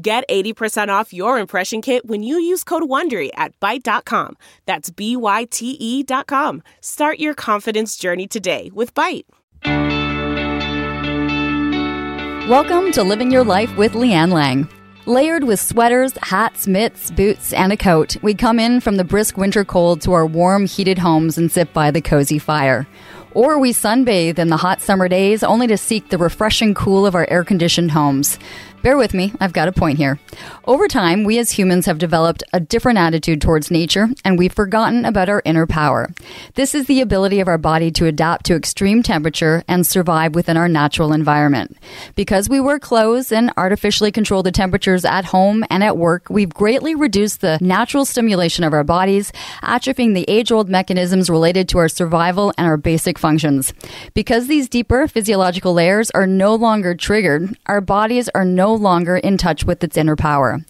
Get 80% off your impression kit when you use code WONDERY at Byte.com. That's B-Y-T-E dot com. Start your confidence journey today with Byte. Welcome to Living Your Life with Leanne Lang. Layered with sweaters, hats, mitts, boots, and a coat, we come in from the brisk winter cold to our warm, heated homes and sit by the cozy fire. Or we sunbathe in the hot summer days only to seek the refreshing cool of our air conditioned homes. Bear with me, I've got a point here. Over time, we as humans have developed a different attitude towards nature, and we've forgotten about our inner power. This is the ability of our body to adapt to extreme temperature and survive within our natural environment. Because we wear clothes and artificially control the temperatures at home and at work, we've greatly reduced the natural stimulation of our bodies, atrophying the age old mechanisms related to our survival and our basic functions. Because these deeper physiological layers are no longer triggered, our bodies are no longer in touch with its inner power.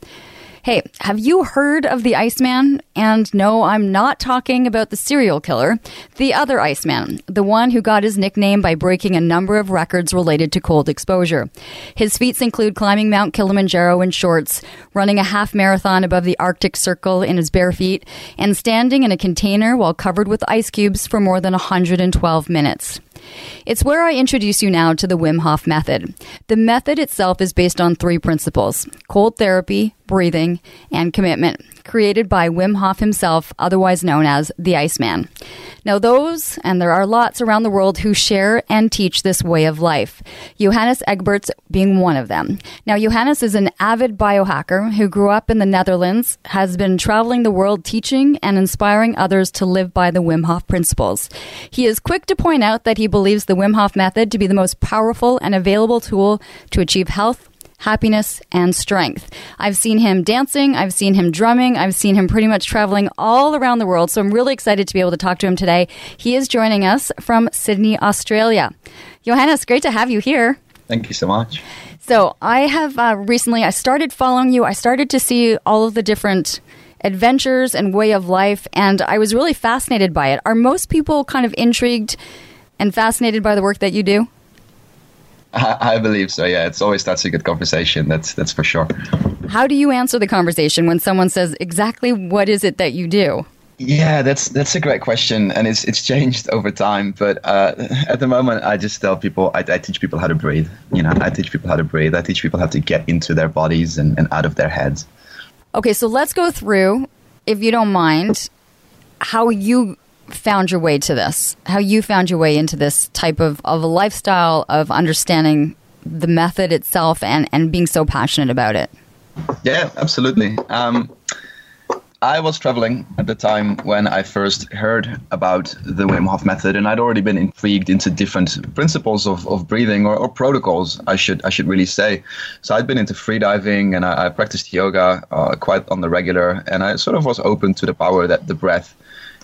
Hey, have you heard of the Iceman? And no, I'm not talking about the serial killer. The other Iceman, the one who got his nickname by breaking a number of records related to cold exposure. His feats include climbing Mount Kilimanjaro in shorts, running a half marathon above the Arctic Circle in his bare feet, and standing in a container while covered with ice cubes for more than 112 minutes. It's where I introduce you now to the Wim Hof method. The method itself is based on three principles cold therapy, breathing, and commitment, created by Wim Hof himself, otherwise known as the Iceman. Now, those, and there are lots around the world who share and teach this way of life, Johannes Egberts being one of them. Now, Johannes is an avid biohacker who grew up in the Netherlands, has been traveling the world teaching and inspiring others to live by the Wim Hof principles. He is quick to point out that he believes the Wim Hof method to be the most powerful and available tool to achieve health, happiness, and strength. I've seen him dancing, I've seen him drumming, I've seen him pretty much traveling all around the world. So I'm really excited to be able to talk to him today. He is joining us from Sydney, Australia. Johannes, great to have you here. Thank you so much. So I have uh, recently I started following you. I started to see all of the different adventures and way of life, and I was really fascinated by it. Are most people kind of intrigued and fascinated by the work that you do? I, I believe so. Yeah, it's always that's a good conversation. That's that's for sure. How do you answer the conversation when someone says exactly what is it that you do? Yeah, that's that's a great question, and it's it's changed over time. But uh, at the moment, I just tell people I, I, teach people how to breathe. You know, I teach people how to breathe. I teach people how to get into their bodies and, and out of their heads. Okay, so let's go through, if you don't mind, how you found your way to this, how you found your way into this type of, of a lifestyle of understanding the method itself and, and being so passionate about it. Yeah, absolutely. Um, I was traveling at the time when I first heard about the Wim Hof method, and I'd already been intrigued into different principles of, of breathing or, or protocols. I should I should really say. So I'd been into freediving, and I, I practiced yoga uh, quite on the regular, and I sort of was open to the power that the breath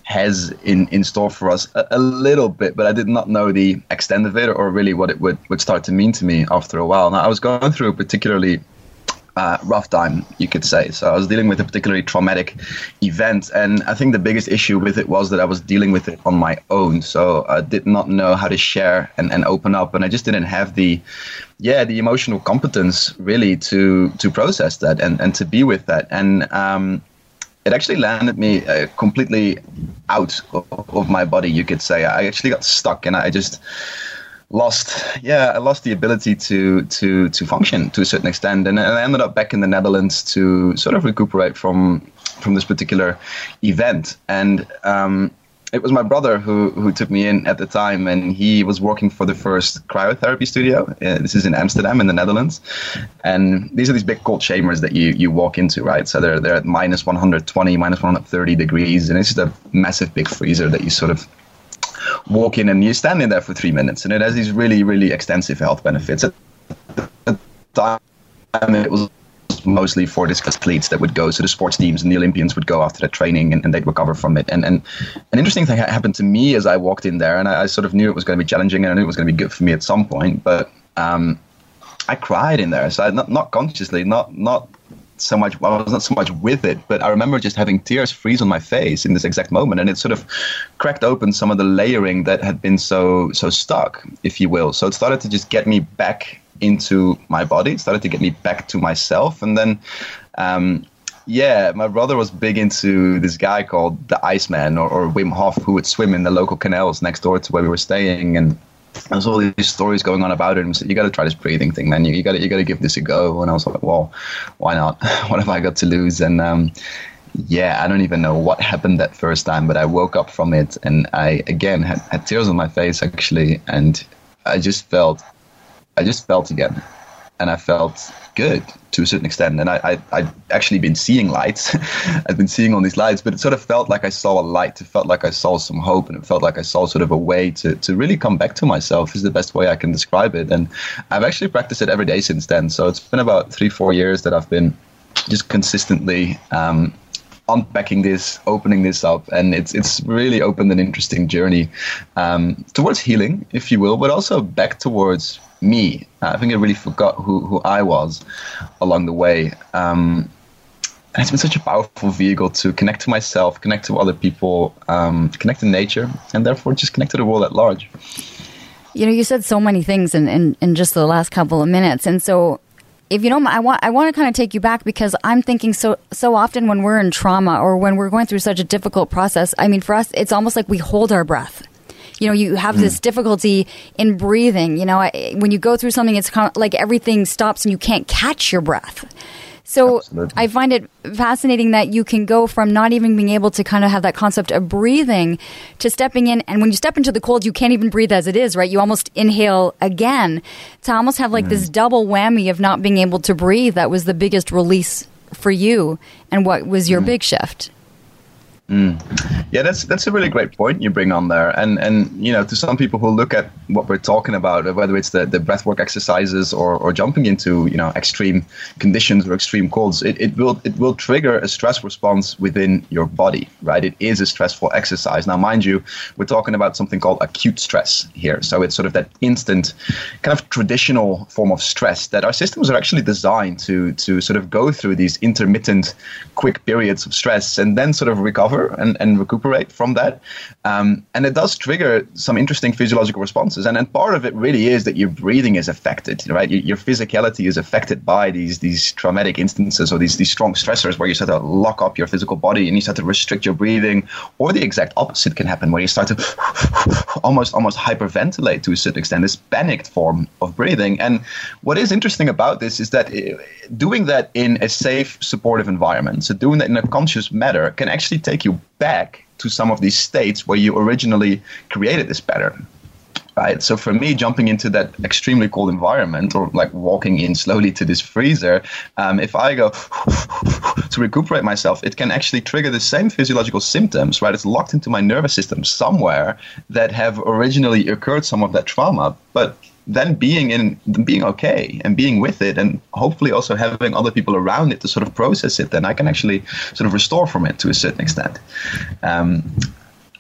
has in, in store for us a, a, little bit, but I did not know the extent of it or really what it would, would start to mean to me after a while. Now, I was going through a particularly uh, rough time, you could say. So I was dealing with a particularly traumatic event, and I think the biggest issue with it was that I was dealing with it on my own. So I did not know how to share and, and open up, and I just didn't have the, yeah, the emotional competence really to to process that and, and to be with that. And um, it actually landed me uh, completely out of, of, my body, you could say. I actually got stuck and I just lost, yeah, I lost the ability to to to function to a certain extent, and I ended up back in the Netherlands to sort of recuperate from from this particular event. And um, it was my brother who who took me in at the time, and he was working for the first cryotherapy studio. Uh, this is in Amsterdam, in the Netherlands, and these are these big cold chambers that you you walk into, right? So they're they're at minus 120, minus 130 degrees, and it's just a massive big freezer that you sort of walk in and you stand in there for three minutes, and it has these really really extensive health benefits. At the time, it was mostly for discus athletes that would go, so the sports teams and the Olympians would go after the training and, and they'd recover from it. And, and an interesting thing happened to me as I walked in there, and I, I sort of knew it was going to be challenging and I knew it was going to be good for me at some point, but um, I cried in there. So I, not, not consciously, not, not so much well, I was not so much with it, but I remember just having tears freeze on my face in this exact moment, and it sort of cracked open some of the layering that had been so so stuck, if you will. So it started to just get me back into my body, started to get me back to myself, and then. Um, yeah, my brother was big into this guy called the Iceman or, or Wim Hof, who would swim in the local canals next door to where we were staying, and there's all these stories going on about it. And said, you got to try this breathing thing, man. You, you got to you got to give this a go. And I was like, well, why not? what have I got to lose? And um, yeah, I don't even know what happened that first time, but I woke up from it and I again had, had tears on my face actually, and I just felt, I just felt again, and I felt good to a certain extent. And I, I, I'd actually been seeing lights. I'd been seeing all these lights, but it sort of felt like I saw a light. It felt like I saw some hope and it felt like I saw sort of a way to, to really come back to myself is the best way I can describe it. And I've actually practiced it every day since then. So it's been about three, four years that I've been just consistently um, unpacking this, opening this up, and it's it's really opened an interesting journey um, towards healing, if you will, but also back towards me. I think I really forgot who, who I was along the way. Um, and it's been such a powerful vehicle to connect to myself, connect to other people, um, connect to nature, and therefore just connect to the world at large. You know, you said so many things in, in, in just the last couple of minutes. And so if you don't, I want I want to kind of take you back because I'm thinking so so often when we're in trauma or when we're going through such a difficult process. I mean, for us, it's almost like we hold our breath you know you have mm. this difficulty in breathing you know when you go through something it's kind of like everything stops and you can't catch your breath so Absolutely. I find it fascinating that you can go from not even being able to kind of have that concept of breathing to stepping in. And when you step into the cold, you can't even breathe as it is, right? You almost inhale again to almost have like mm. this double whammy of not being able to breathe. That was the biggest release for you. And what was your mm. big shift? Mm. Yeah, that's that's a really great point you bring on there, and and you know to some people who look at what we're talking about, whether it's the, the breathwork exercises or, or jumping into you know extreme conditions or extreme colds, it, it will it will trigger a stress response within your body, right? It is a stressful exercise. Now, mind you, we're talking about something called acute stress here, so it's sort of that instant, kind of traditional form of stress that our systems are actually designed to to sort of go through these intermittent, quick periods of stress and then sort of recover recover and, and recuperate from that. Um, and it does trigger some interesting physiological responses. And, and part of it really is that your breathing is affected, right? Your, your physicality is affected by these these traumatic instances or these, these strong stressors where you start to lock up your physical body and you start to restrict your breathing. Or the exact opposite can happen where you start to almost almost hyperventilate to a certain extent, this panicked form of breathing. And what is interesting about this is that eh, doing that in a safe, supportive environment, so doing that in a conscious manner, can actually take you back to some of these states where you originally created this pattern right? So for me, jumping into that extremely cold environment or like walking in slowly to this freezer, um, if I go to recuperate myself, it can actually trigger the same physiological symptoms, right? It's locked into my nervous system somewhere that have originally occurred some of that trauma, but then being in being okay and being with it and hopefully also having other people around it to sort of process it then i can actually sort of restore from it to a certain extent. Um,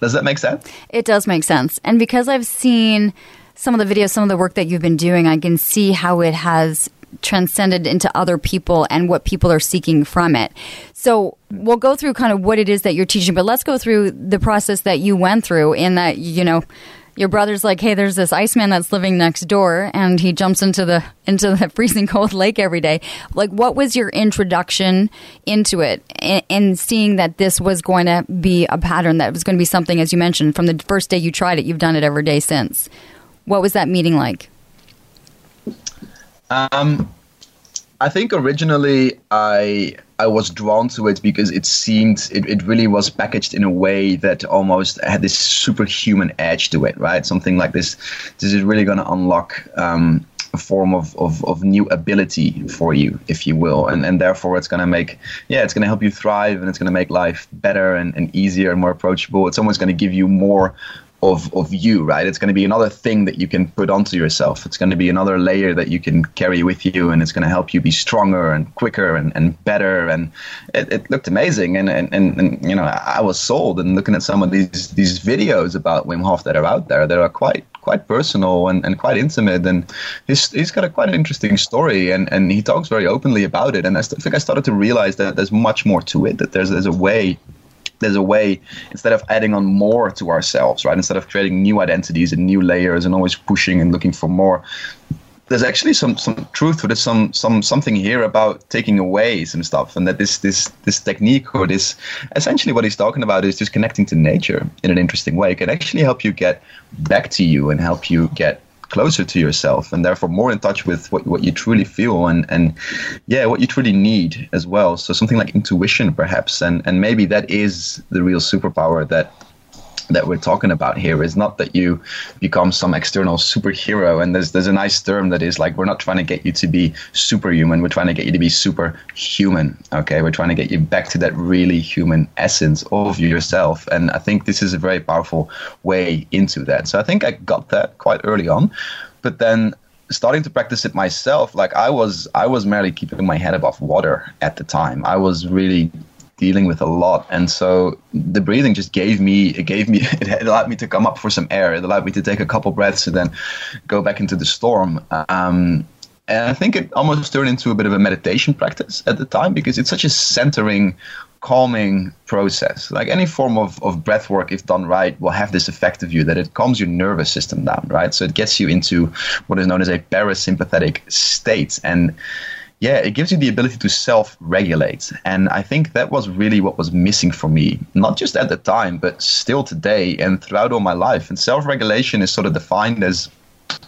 does that make sense? It does make sense. And because i've seen some of the videos some of the work that you've been doing i can see how it has transcended into other people and what people are seeking from it. So we'll go through kind of what it is that you're teaching but let's go through the process that you went through in that you know your brother's like, "Hey, there's this Iceman that's living next door, and he jumps into the into the freezing cold lake every day." Like, what was your introduction into it, and seeing that this was going to be a pattern that was going to be something, as you mentioned, from the first day you tried it, you've done it every day since. What was that meeting like? Um, I think originally I I was drawn to it because it seemed it, it really was packaged in a way that almost had this superhuman edge to it, right? Something like this. This is really going to unlock um, a form of, of, of new ability for you, if you will, and and therefore it's going to make yeah, it's going to help you thrive and it's going to make life better and, and easier and more approachable. It's almost going to give you more of, of you, right? It's going to be another thing that you can put onto yourself. It's going to be another layer that you can carry with you, and it's going to help you be stronger and quicker and, and better. And it, it looked amazing, and, and, and, and you know I was sold. And looking at some of these these videos about Wim Hof that are out there, that are quite quite personal and, and quite intimate. And he's, he's got a quite an interesting story, and, and he talks very openly about it. And I think I started to realize that there's much more to it. That there's there's a way there's a way instead of adding on more to ourselves, right? Instead of creating new identities and new layers and always pushing and looking for more, there's actually some some truth to this, some some something here about taking away some stuff, and that this this this technique or this essentially what he's talking about is just connecting to nature in an interesting way. It can actually help you get back to you and help you get closer to yourself and therefore more in touch with what, what you truly feel and, and yeah what you truly need as well. So something like intuition perhaps. And, and maybe that is the real superpower that that we're talking about here is not that you become some external superhero and there's there's a nice term that is like we're not trying to get you to be superhuman we're trying to get you to be superhuman okay? We're trying to get you back to that really human essence of yourself and i think this is a very powerful way into that. So i think i got that quite early on but then starting to practice it myself like i was i was merely keeping my head above water at the time. I was really dealing with a lot. And so the breathing just gave me it gave me it allowed me to come up for some air. It allowed me to take a couple breaths and then go back into the storm. Um, and i think it almost turned into a bit of a meditation practice at the time because it's such a centering calming process. Like any form of, of breath work if done right will have this effect of you that it calms your nervous system down right? So it gets you into what is known as a parasympathetic state. And yeah, it gives you the ability to self regulate. And I think that was really what was missing for me, not just at the time, but still today and throughout all my life. And self regulation is sort of defined as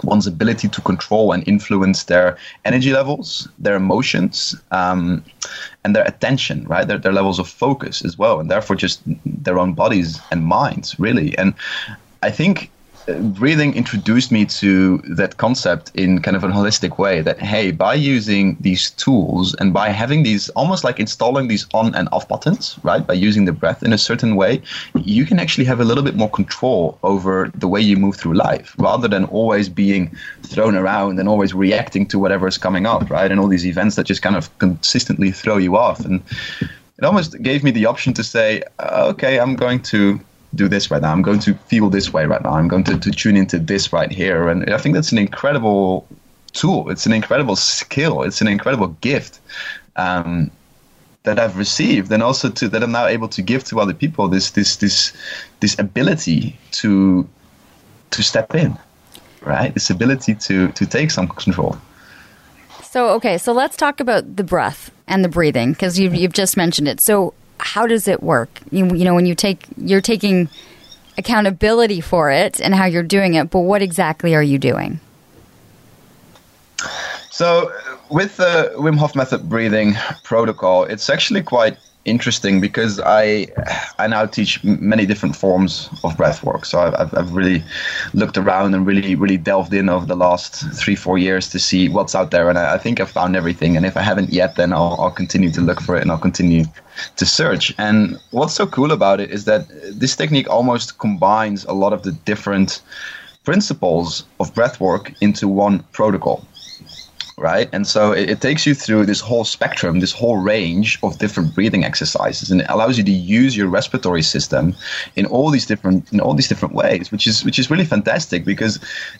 one's ability to control and influence their energy levels, their emotions, um, and their attention, right? Their, their levels of focus as well, and therefore just their own bodies and minds, really. And I think breathing introduced me to that concept in kind of a holistic way that hey by using these tools and by having these almost like installing these on and off buttons right by using the breath in a certain way you can actually have a little bit more control over the way you move through life rather than always being thrown around and always reacting to whatever is coming up right and all these events that just kind of consistently throw you off. And it almost gave me the option to say okay i'm going to do this right now. I'm going to feel this way right now. I'm going to, to tune into this right here. And I think that's an incredible tool. It's an incredible skill. It's an incredible gift um, that I've received, and also to that I'm now able to give to other people. This this this this ability to to step in, right? This ability to to take some control. So okay, so let's talk about the breath and the breathing because you've you've just mentioned it. So how does it work? You, you know, when you take, you're taking accountability for it and how you're doing it, but what exactly are you doing? So, with the Wim Hof method breathing protocol, it's actually quite interesting because I I now teach many different forms of breath work. So I've, I've really looked around and really really delved in over the last three four years to see what's out there, and I, I think I've found everything. And if I haven't yet, then I'll, I'll continue to look for it and I'll continue to search. And what's so cool about it is that this technique almost combines a lot of the different principles of breath work into one protocol right? And so it, it, takes you through this whole spectrum, this whole range of different breathing exercises, and it allows you to use your respiratory system in all these different in all these different ways, which is which is really fantastic because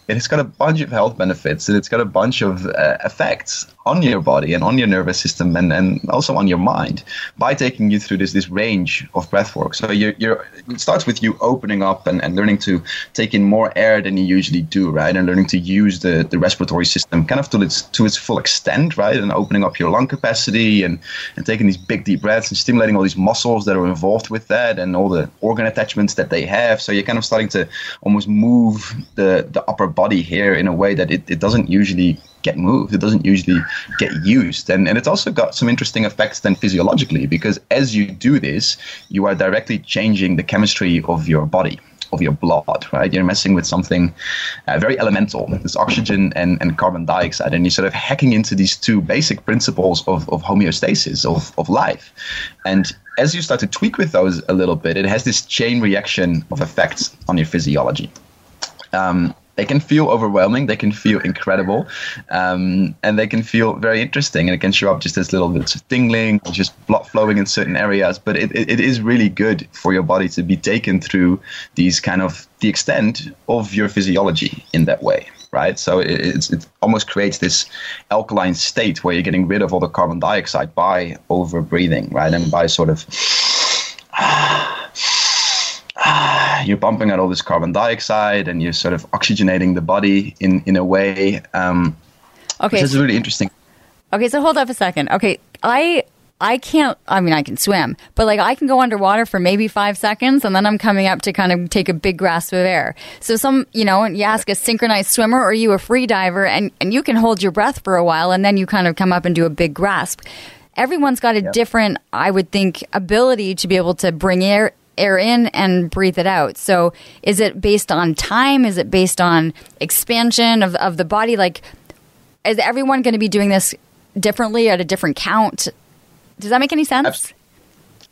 it's got a bunch of health benefits and it's got a bunch of uh, effects on your body and on your nervous system and, and also on your mind by taking you through this this range of breath work. So you're, you're it starts with you opening up and, and learning to take in more air than you usually do, right? And learning to use the, the respiratory system kind of to its to its full extent, right? And opening up your lung capacity and, and taking these big deep breaths and stimulating all these muscles that are involved with that and all the organ attachments that they have. So you're kind of starting to almost move the, the upper body here in a way that it, it doesn't usually get moved. It doesn't usually get used. And, and it's also got some interesting effects then physiologically because as you do this, you are directly changing the chemistry of your body of your blood, right? You're messing with something uh, very elemental, this oxygen and, and carbon dioxide, and you're sort of hacking into these two basic principles of, of homeostasis, of, of life. And as you start to tweak with those a little bit, it has this chain reaction of effects on your physiology. Um, they can feel overwhelming, they can feel incredible, um, and they can feel very interesting. And it can show up just as little bits of tingling, just blood flowing in certain areas. But it, it, it is really good for your body to be taken through these kind of the extent of your physiology in that way. Right, so it, it almost creates this alkaline state where you're getting rid of all the carbon dioxide by over breathing, right, and by sort of you're pumping out all this carbon dioxide and you're sort of oxygenating the body in, in a way. Um, okay. this is really interesting. Okay, so hold up a second. Okay, I I can't. I mean, I can swim, but like I can go underwater for maybe five seconds, and then I'm coming up to kind of take a big grasp of air. So some, you know, you ask a synchronized swimmer, or you a free diver, and and you can hold your breath for a while, and then you kind of come up and do a big grasp. Everyone's got a yep. different, I would think, ability to be able to bring air air in and breathe it out. So is it based on time? Is it based on expansion of, of the body? Like, is everyone going to be doing this differently at a different count? Does that make any sense?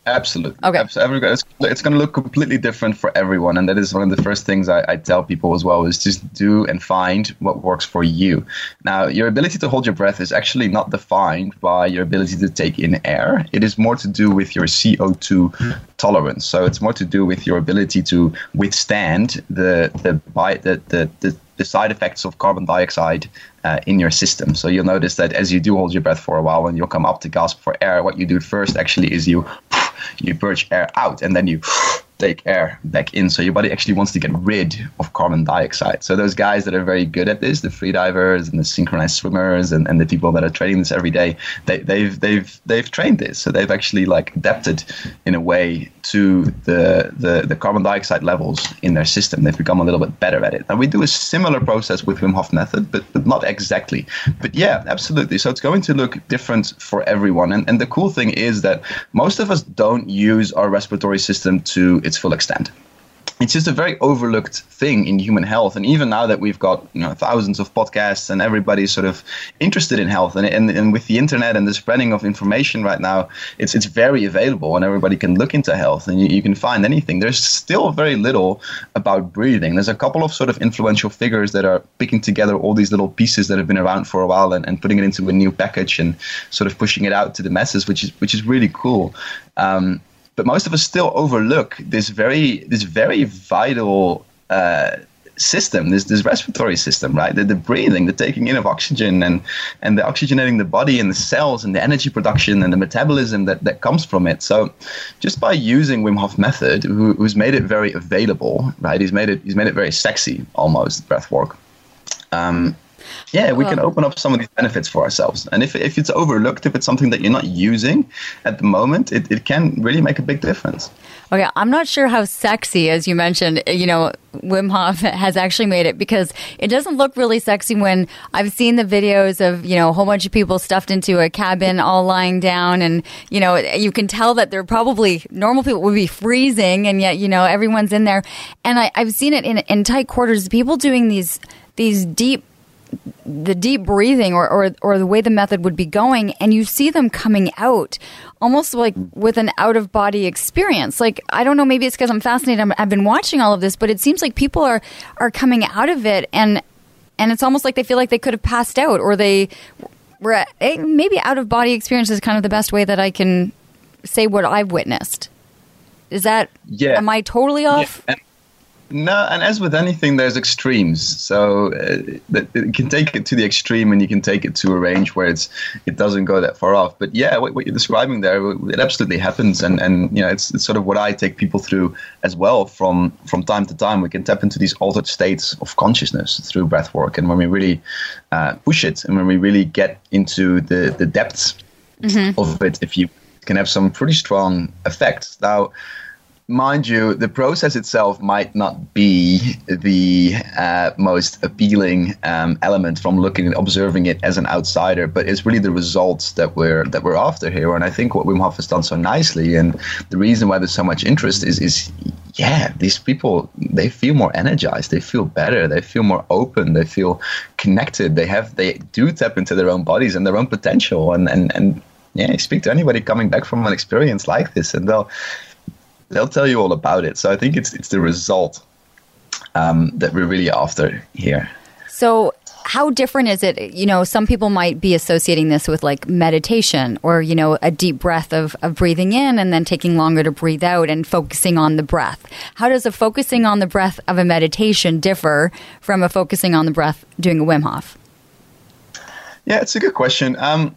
Absolutely. Okay. Absolutely. It's, it's going to look completely different for everyone. And that is one of the first things I, I, tell people as well is just do and find what works for you. Now, your ability to hold your breath is actually not defined by your ability to take in air. It is more to do with your CO2 tolerance. So it's more to do with your ability to withstand the, the, the, the, the the side effects of carbon dioxide uh, in your system. So you'll notice that as you do hold your breath for a while and you'll come up to gasp for air, what you do first actually is you you purge air out and then you take air back in. So your body actually wants to get rid of carbon dioxide. So those guys that are very good at this, the freedivers and the synchronized swimmers and, and the people that are training this every day, they, they've they've they've trained this. So they've actually like adapted in a way to the, the the carbon dioxide levels in their system. They've become a little bit better at it. And we do a similar process with Wim Hof method, but, but not exactly. But yeah, absolutely. So it's going to look different for everyone. And and the cool thing is that most of us don't use our respiratory system to its full extent it's just a very overlooked thing in human health. And even now that we've got you know thousands of podcasts and everybody's sort of interested in health, and, and, and with the internet and the spreading of information right now, it's it's very available and everybody can look into health and you, you can find anything. There's still very little about breathing. There's a couple of sort of influential figures that are picking together all these little pieces that have been around for a while and, and putting it into a new package and sort of pushing it out to the masses, which is which is really cool. Um, but most of us still overlook this very this very vital uh, system, this this respiratory system, right? The, the breathing, the taking in of oxygen, and and the oxygenating the body and the cells and the energy production and the metabolism that, that comes from it. So, just by using Wim Hof method, who, who's made it very available, right? He's made it he's made it very sexy almost breath work. Um, yeah, we can um, open up some of these benefits for ourselves. And if, if it's overlooked, if it's something that you're not using at the moment, it, it can really make a big difference. Okay, I'm not sure how sexy, as you mentioned, you know, Wim Hof has actually made it because it doesn't look really sexy when I've seen the videos of, you know, a whole bunch of people stuffed into a cabin all lying down and, you know, you can tell that they're probably normal people would be freezing and yet, you know, everyone's in there. And I, I've seen it in, in tight quarters, people doing these, these deep the deep breathing or, or, or the way the method would be going and you see them coming out almost like with an out of body experience. Like i don't know maybe it's because i'm fascinated i have been watching all of this but it seems like people are are coming out of it and and it's almost like they feel like they could have passed out or they were eh, maybe out of body experience is kind of the best way that i can say what i've witnessed. Is that yeah. am i totally off? Yeah. No, and as with anything, there's extremes. So uh, you can take it to the extreme, and you can take it to a range where it's it doesn't go that far off. But yeah, what, what you're describing there, it absolutely happens, and and you know it's, it's, sort of what I take people through as well. From from time to time, we can tap into these altered states of consciousness through breath work, and when we really uh, push it, and when we really get into the the depths mm-hmm. of it, if you can have some pretty strong effects. Now mind you, the process itself might not be the uh, most appealing um, element from looking and observing it as an outsider, but it's really the results that we're that we're after here. And I think what Wim Hof has done so nicely, and the reason why there's so much interest is is yeah, these people they feel more energized, they feel better, they feel more open, they feel connected. They have they do tap into their own bodies and their own potential, and and and yeah, speak to anybody coming back from an experience like this, and they'll they'll tell you all about it. So I think it's it's the result um, that we're really after here. So how different is it? You know, some people might be associating this with like meditation or, you know, a deep breath of, of breathing in and then taking longer to breathe out and focusing on the breath. How does a focusing on the breath of a meditation differ from a focusing on the breath doing a Wim Hof? Yeah, it's a good question. Um,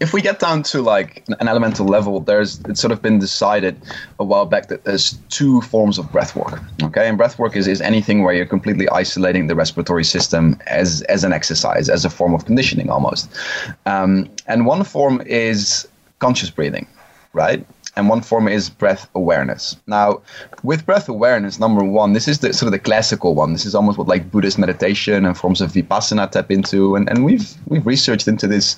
if we get down to like an elemental level, there's it's sort of been decided a while back that there's two forms of breath work. Okay, and breath work is, is anything where you're completely isolating the respiratory system as as an exercise, as a form of conditioning almost. Um, and one form is conscious breathing, right? And one form is breath awareness. Now, with breath awareness, number one, this is the sort of the classical one. This is almost what like Buddhist meditation and forms of vipassana tap into, and, and we've we've researched into this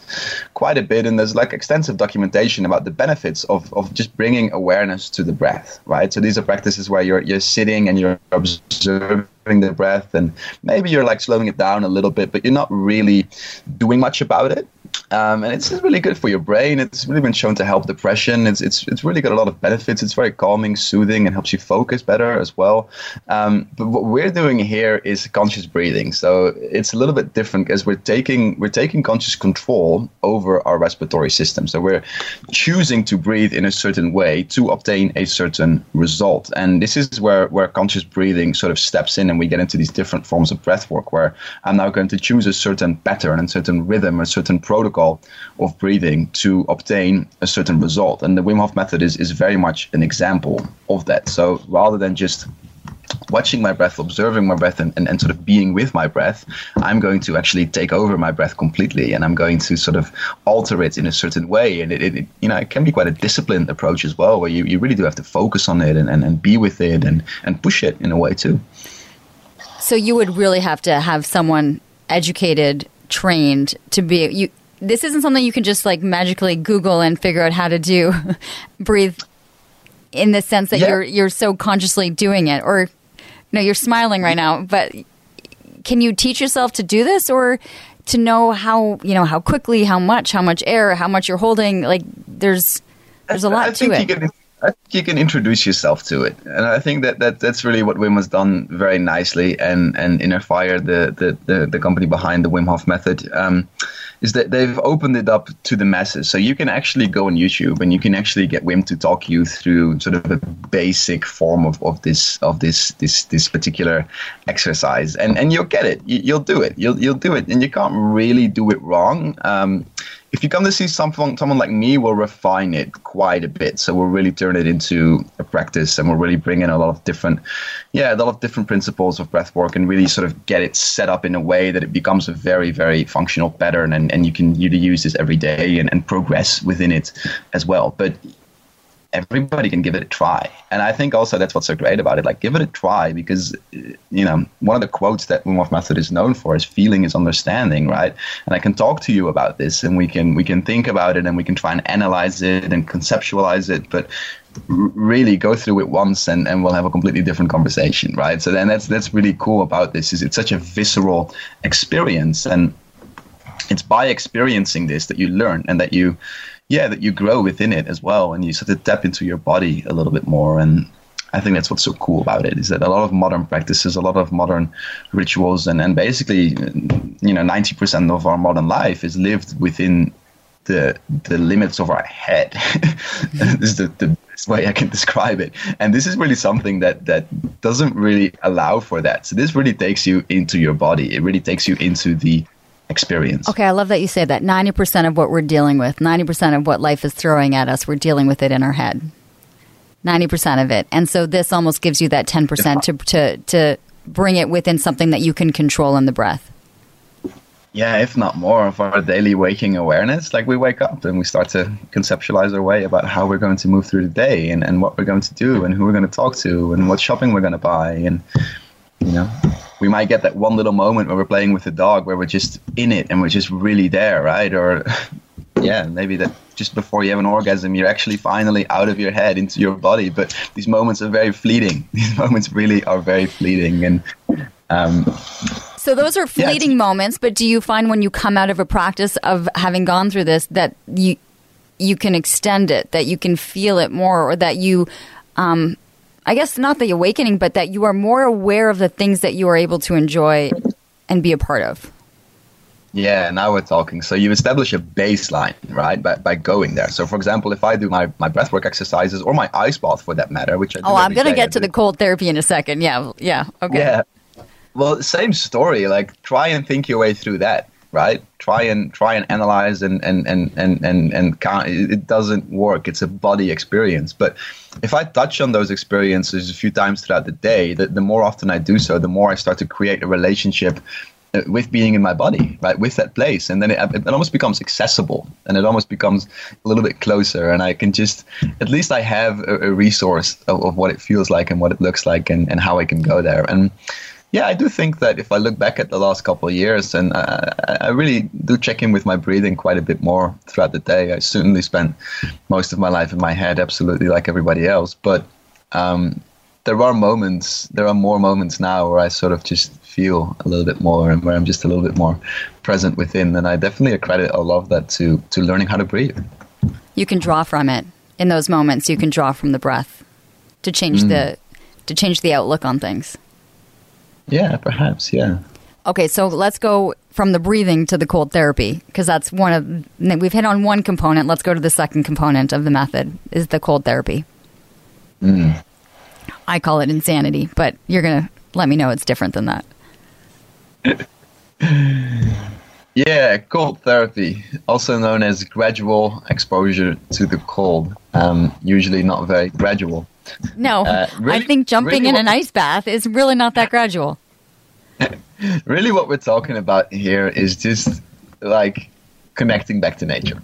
quite a bit, and there's like extensive documentation about the benefits of, of just bringing awareness to the breath, right? So these are practices where you're you're sitting and you're observing the breath and maybe you're like slowing it down a little bit but you're not really doing much about it um, and it's really good for your brain. It's really been shown to help depression. It's, it's, it's really got a lot of benefits. It's very calming, soothing, and helps you focus better as well. Um, but what we're doing here is conscious breathing. So it's a little bit different because we're taking we're taking conscious control over our respiratory system. So we're choosing to breathe in a certain way to obtain a certain result. And this is where where conscious breathing sort of steps in, and we get into these different forms of breath work where I'm now going to choose a certain pattern, a certain rhythm, a certain protocol protocol of breathing to obtain a certain result. And the Wim Hof method is, is very much an example of that. So rather than just watching my breath, observing my breath, and, and, and, sort of being with my breath, I'm going to actually take over my breath completely, and I'm going to sort of alter it in a certain way. And it, it, it you know, it can be quite a disciplined approach as well, where you, you really do have to focus on it and, and, and be with it and, and push it in a way too. So you would really have to have someone educated, trained to be you this isn't something you can just like magically Google and figure out how to do. breathe in the sense that yeah. you're you're so consciously doing it, or no, you're smiling right now. But can you teach yourself to do this, or to know how you know how quickly, how much, how much air, how much you're holding? Like there's there's a lot I to it. Can, I think you can introduce yourself to it, and I think that, that that's really what Wim has done very nicely. And and Inner Fire, the the, the, the company behind the Wim Hof method, um, is that they've opened it up to the masses. So you can actually go on YouTube and you can actually get Wim to talk you through sort of a basic form of, of this of this this this particular exercise, and and you'll get it. You, will do it. You'll you'll do it, and you can't really do it wrong. Um, if you come to see someone, someone like me, we'll refine it quite a bit. So we'll really turn it into a practice, and we'll really bring in a lot of different, yeah, a lot of different principles of breath work, and really sort of get it set up in a way that it becomes a very, very functional pattern, and, and you can really use this every day and, and progress within it as well. But everybody can give it a try. And I think also that's what's so great about it. Like, give it a try because, you know, one of the quotes that Wim Hof Method is known for is feeling is understanding, right? And I can talk to you about this and we can, we can think about it and we can try and analyze it and conceptualize it. But really go through it once and, and we'll have a completely different conversation, right? So then that's, that's really cool about this is it's such a visceral experience and it's by experiencing this that you learn and that you, yeah, that you grow within it as well, and you sort of tap into your body a little bit more. And I think that's what's so cool about it is that a lot of modern practices, a lot of modern rituals, and, and basically, you know, ninety percent of our modern life is lived within the the limits of our head. this is the, the best way I can describe it. And this is really something that that doesn't really allow for that. So this really takes you into your body. It really takes you into the experience. Okay, I love that you say that. 90% of what we're dealing with, 90% of what life is throwing at us, we're dealing with it in our head. 90% of it. And so this almost gives you that 10% to, to, to bring it within something that you can control in the breath. yeah, if not more, of our daily waking awareness. Like we wake up and we start to conceptualize our way about how we're going to move through the day and, and what we're going to do and who we're going to talk to and what shopping we're going to buy. And, you know, we might get that one little moment where we're playing with the dog where we're just in it and we're just really there, right? Or, yeah, maybe that just before you have an orgasm, you're actually finally out of your head into your body. But these moments are very fleeting. These moments really are very fleeting. And, um, so those are fleeting yeah, moments, but do you find when you come out of a practice of having gone through this that you you can extend it, that you can feel it more, or that you, um, I guess not the awakening, but that you are more aware of the things that you are able to enjoy and be a part of? Yeah, now we're talking. So you establish a baseline, right, by, by going there. So, for example, if I do my, my breathwork exercises or my ice bath for that matter, which I oh, I'm going to get to the cold therapy in a second. Yeah, yeah, okay. Yeah, well, same story. Like, try and think your way through that, right? Try and try and analyze and and and and and and count. It doesn't work. It's a body experience. But if I touch on those experiences a few times throughout the day, the, the more often I do so, the more I start to create a relationship uh, with being in my body, right, with that place, and then it, it, almost becomes accessible, and it almost becomes a little bit closer, and I can just, at least I have a, a resource of, of, what it feels like and what it looks like, and, and how I can go there, and yeah, I do think that if I look back at the last couple of years, and uh, I really do check in with my breathing quite a bit more throughout the day. I certainly spent most of my life in my head, absolutely like everybody else. But um, there are moments, there are more moments now where I sort of just feel a little bit more, and where I'm just a little bit more present within. And I definitely accredit a lot of that to to learning how to breathe. You can draw from it in those moments. You can draw from the breath to change mm. the to change the outlook on things. Yeah, perhaps. Yeah. Okay, so let's go from the breathing to the cold therapy because that's one of we've hit on one component. Let's go to the second component of the method is the cold therapy. Mm. I call it insanity, but you're gonna let me know it's different than that. yeah, cold therapy, also known as gradual exposure to the cold. Um, usually not very gradual. No, uh, really, I think jumping really in an ice bath is really not that gradual. really, what we're talking about here is just like connecting back to nature,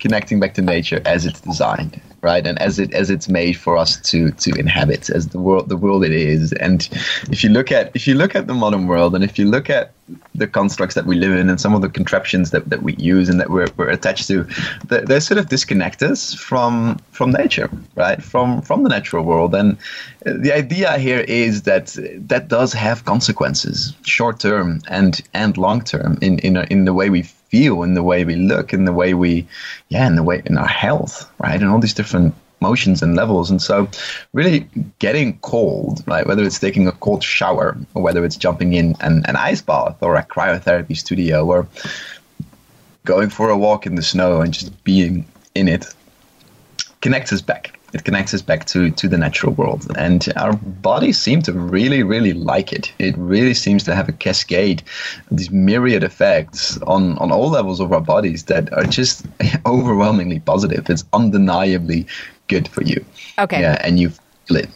connecting back to nature as it's designed right? And as it as it's made for us to to inhabit as the world the world it is. And if you look at if you look at the modern world, and if you look at the constructs that we live in, and some of the contraptions that, that we use and that we're, we're attached to, they, sort of disconnect us from from nature, right? From from the natural world. And the idea here is that that does have consequences, short term and and long term, in in in the way we feel, in the way we look, in the way we, yeah, in the way in our health, right, and all these different motions and levels. And so, really getting cold, right, whether it's taking a cold shower or whether it's jumping in an, an ice bath or a cryotherapy studio or going for a walk in the snow and just being in it, connects us back it connects us back to, to the natural world. And our bodies seem to really, really like it. It really seems to have a cascade, these myriad effects on, on all levels of our bodies that are just overwhelmingly positive. It's undeniably good for you. Okay. Yeah, and you feel it.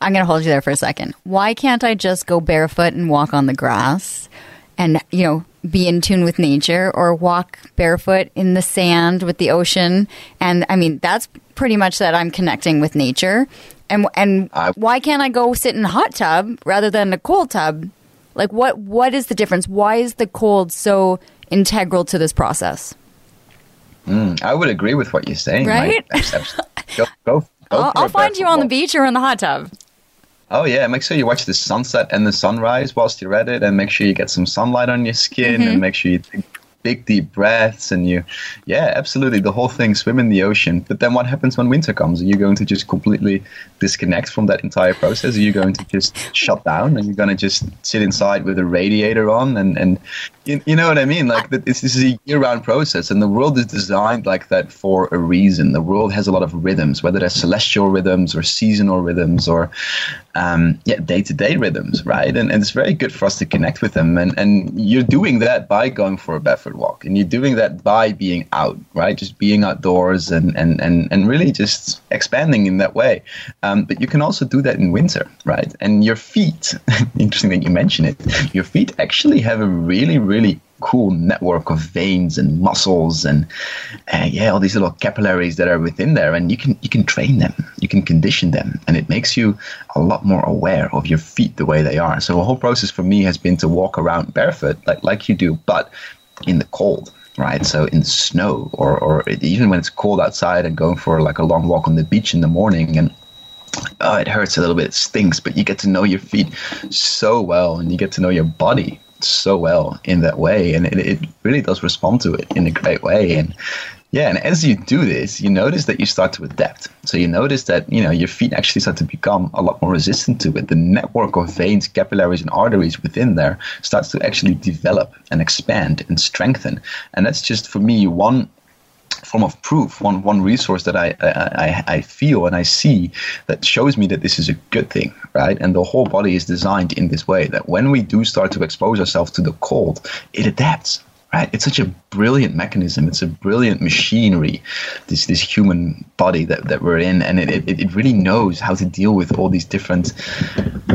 I'm going to hold you there for a second. Why can't I just go barefoot and walk on the grass and, you know, be in tune with nature or walk barefoot in the sand with the ocean? And I mean, that's pretty much that I'm connecting with nature. And and I, why can't I go sit in a hot tub rather than a cold tub? Like what what is the difference? Why is the cold so integral to this process? Mm, I would agree with what you're saying. Right? go, go, go I'll, I'll find you on the beach or in the hot tub. Oh yeah, make sure you watch the sunset and the sunrise whilst you're at it, and make sure you get some sunlight on your skin, mm-hmm. and make sure you take big deep breaths and you yeah absolutely the whole thing swim in the ocean. But then what happens when winter comes? Are you going to just completely disconnect from that entire process? Are you going to just shut down? And you're going to just sit inside with a radiator on? And and you, you know what i mean? Like this, is a year-round process and the world is designed like that for a reason. The world has a lot of rhythms whether they're celestial rhythms or seasonal rhythms or um, yeah, day-to-day rhythms, right? And, and it's very good for us to connect with them. And and you're doing that by going for a barefoot walk, and you're doing that by being out, right? Just being outdoors and and and, and really just expanding in that way. Um, but you can also do that in winter, right? And your feet, interesting that you mention it, your feet actually have a really really cool network of veins and muscles and uh, yeah, all these little capillaries that are within there, and you can you can train them, you can condition them, and it makes you a lot more aware of your feet the way they are. So the whole process for me has been to walk around barefoot like like you do, but in the cold right? So in the snow or, or even when it's cold outside and going for like a long walk on the beach in the morning and oh, it hurts a little bit, it stinks, but you get to know your feet so well and you get to know your body so well in that way. And it, it really does respond to it in a great way. And yeah, and as you do this, you notice that you start to adapt. So you notice that you know your feet actually start to become a lot more resistant to it. The network of veins, capillaries, and arteries within there starts to actually develop and expand and strengthen. And that's just for me one form of proof, one one resource that I, I I feel and I see that shows me that this is a good thing, right? And the whole body is designed in this way that when we do start to expose ourselves to the cold, it adapts right? It's such a brilliant mechanism. It's a brilliant machinery, this this human body that, that we're in, and it, it, it really knows how to deal with all these different,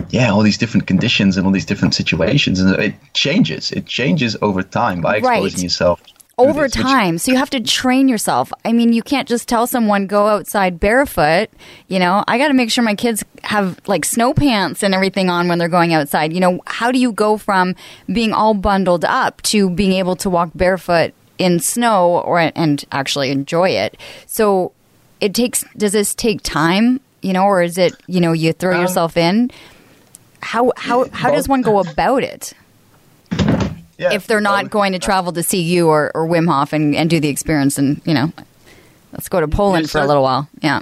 yeah, all these different conditions and all these different situations, and it changes. It changes over time by exposing right. yourself over time. So you have to train yourself. I mean, you can't just tell someone go outside barefoot. You know, I got to make sure my kids have like snow pants and everything on when they're going outside. You know, how do you go from being all bundled up to being able to walk barefoot in snow or and actually enjoy it? So it takes does this take time, you know, or is it, you know, you throw um, yourself in? How how how does one go about it? Yeah, if they're not going to travel to see you or, or Wim Hof and, and do the experience and, you know, let's go to Poland for a little while. Yeah.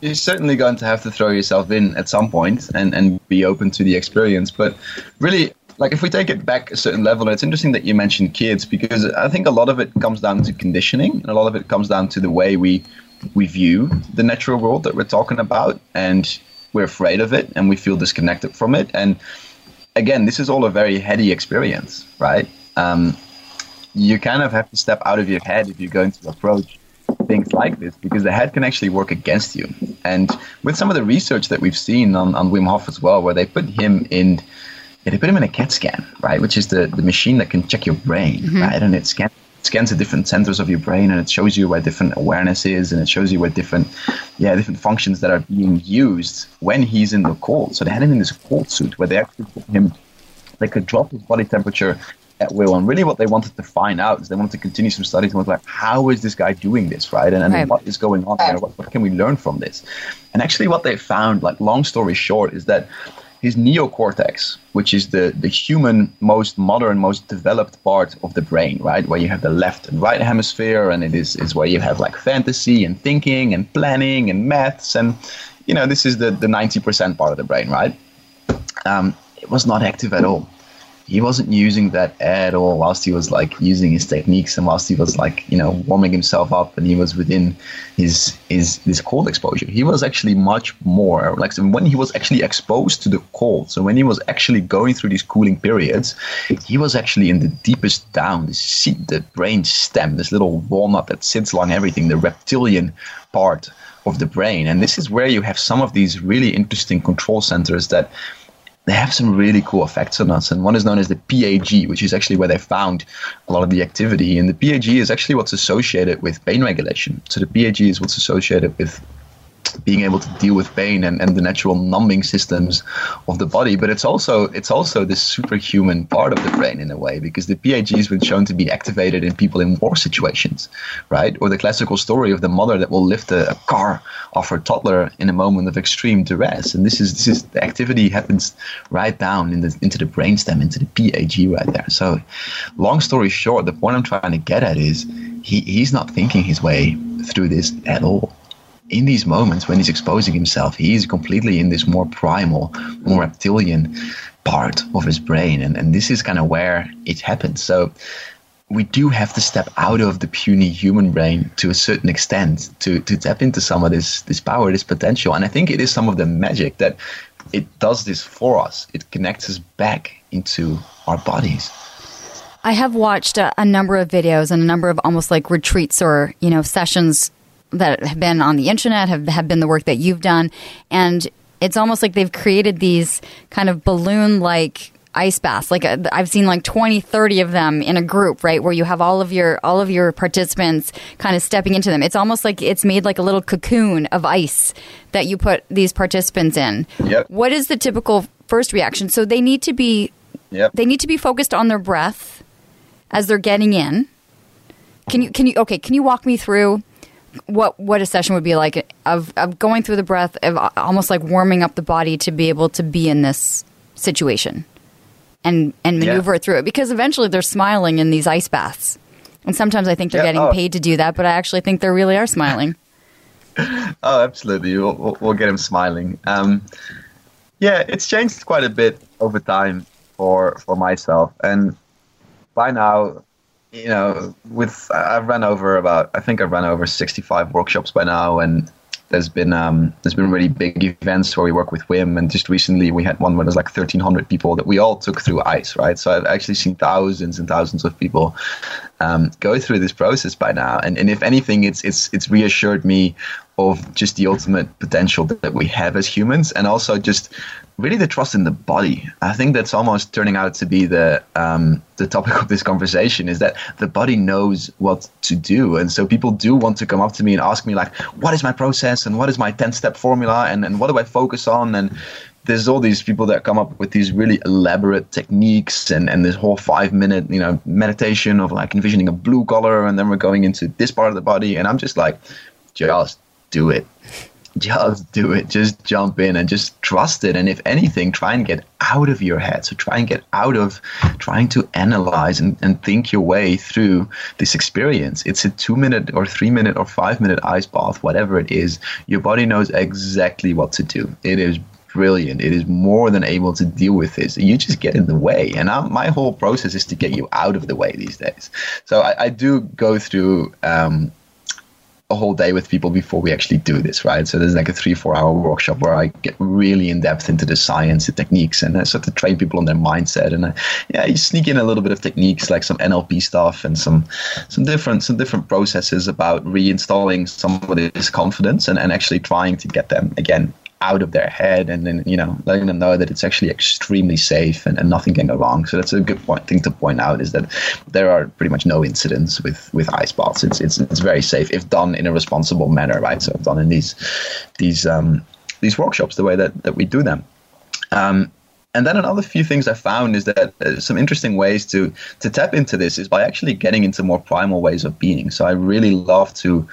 You're certainly going to have to throw yourself in at some point and, and be open to the experience. But really, like if we take it back a certain level, it's interesting that you mentioned kids because I think a lot of it comes down to conditioning and a lot of it comes down to the way we we view the natural world that we're talking about and we're afraid of it and we feel disconnected from it. And again, this is all a very heady experience, right? Um, you kind of have to step out of your head if you're going to approach things like this because the head can actually work against you. And with some of the research that we've seen on, on Wim Hof as well, where they put him in, yeah, they put him in a CAT scan, right, which is the, the machine that can check your brain, mm-hmm. right, and it scans scans the different centers of your brain and it shows you where different awareness is and it shows you where different yeah different functions that are being used when he's in the cold. So they had him in this cold suit where they actually put him they could drop his body temperature at will. And really what they wanted to find out is they wanted to continue some studies and was like how is this guy doing this right? And, and right. what is going on? There what, what can we learn from this? And actually what they found like long story short is that his neocortex, which is the, the human most modern, most developed part of the brain, right? Where you have the left and right hemisphere, and it is, is where you have like fantasy and thinking and planning and maths. And, you know, this is the, the 90% part of the brain, right? Um, it was not active at all he wasn't using that at all whilst he was like using his techniques and whilst he was like you know warming himself up and he was within his his this cold exposure. He was actually much more like when he was actually exposed to the cold so when he was actually going through these cooling periods he was actually in the deepest down. The seat the brain stem this little walnut that sits along everything the reptilian part of the brain. And this is where you have some of these really interesting control centers that they have some really cool effects on us. And one is known as the PAG, which is actually where they found a lot of the activity. And the PAG is actually what's associated with pain regulation. So the PAG is what's associated with being able to deal with pain and, and the natural numbing systems of the body. But it's also it's also this superhuman part of the brain in a way because the PAG has been shown to be activated in people in war situations, right? Or the classical story of the mother that will lift a, a car off her toddler in a moment of extreme duress. And this is this is the activity happens right down in the, into the brainstem, into the PAG right there. So long story short, the point I'm trying to get at is he, he's not thinking his way through this at all in these moments when he's exposing himself, he's completely in this more primal, more reptilian part of his brain. And, and this is kind of where it happens. So we do have to step out of the puny human brain to a certain extent to, to tap into some of this, this power, this potential. And I think it is some of the magic that it does this for us. It connects us back into our bodies. I have watched a, a number of videos and a number of almost like retreats or, you know, sessions that have been on the internet have, have been the work that you've done. And it's almost like they've created these kind of balloon like ice baths. Like uh, i've seen like 20 30 of them in a group right where you have all of your all of your participants kind of stepping into them. It's almost like it's made like a little cocoon of ice that you put these participants in. Yep. what is the typical first reaction? So they need to be Yep. they need to be focused on their breath as they're getting in. Can you can you okay can you walk me through what what a session would be like of, of going through the breath of uh, almost like warming up the body to be able to be in this situation and and Yeah. maneuver it through it because eventually they're smiling in these ice baths and sometimes I think they're Yeah, getting oh. paid to do that but I actually think they really are smiling Oh, absolutely. We'll, we'll, we'll get them smiling. Um, yeah, it's changed quite a bit over time for for myself, and by now, you know, with I've run over about I think I've run over sixty five workshops by now, and there's been um, there's been really big events where we work with Wim, and just recently we had one where there's like thirteen hundred people that we all took through ice, right? So I've actually seen thousands and thousands of people um, go through this process by now, and and if anything, it's it's it's reassured me of just the ultimate potential that we have as humans, and also just really the trust in the body. I think that's almost turning out to be the um, the topic of this conversation is that the body knows what to do, and so people do want to come up to me and ask me like, "What is my process? And what is my ten step formula? And and what do I focus on?" and there's all these people that come up with these really elaborate techniques and, and this whole five minute you know meditation of like envisioning a blue color and then we're going into this part of the body and i'm just like just do it just do it just jump in and just trust it and if anything try and get out of your head so try and get out of trying to analyze and, and think your way through this experience it's a two minute or three minute or five minute ice bath whatever it is your body knows exactly what to do it is brilliant. It is more than able to deal with this. You just get in the way. And i my whole process is to get you out of the way these days. So I, I do go through um, a whole day with people before we actually do this, right? So there's like a three, four hour workshop where I get really in depth into the science, the techniques, and I start to train people on their mindset. And I, yeah, you sneak in a little bit of techniques like some NLP stuff and some some different some different processes about reinstalling somebody's confidence and, and actually trying to get them again out of their head and then you know letting them know that it's actually extremely safe and, and nothing can go wrong. So that's a good point thing to point out is that there are pretty much no incidents with with ice baths. It's it's, it's very safe if done in a responsible manner right? So done in these these um these workshops the way that that we do them. Um and then another few things I found is that uh, some interesting ways to to tap into this is by actually getting into more primal ways of being. So I really love to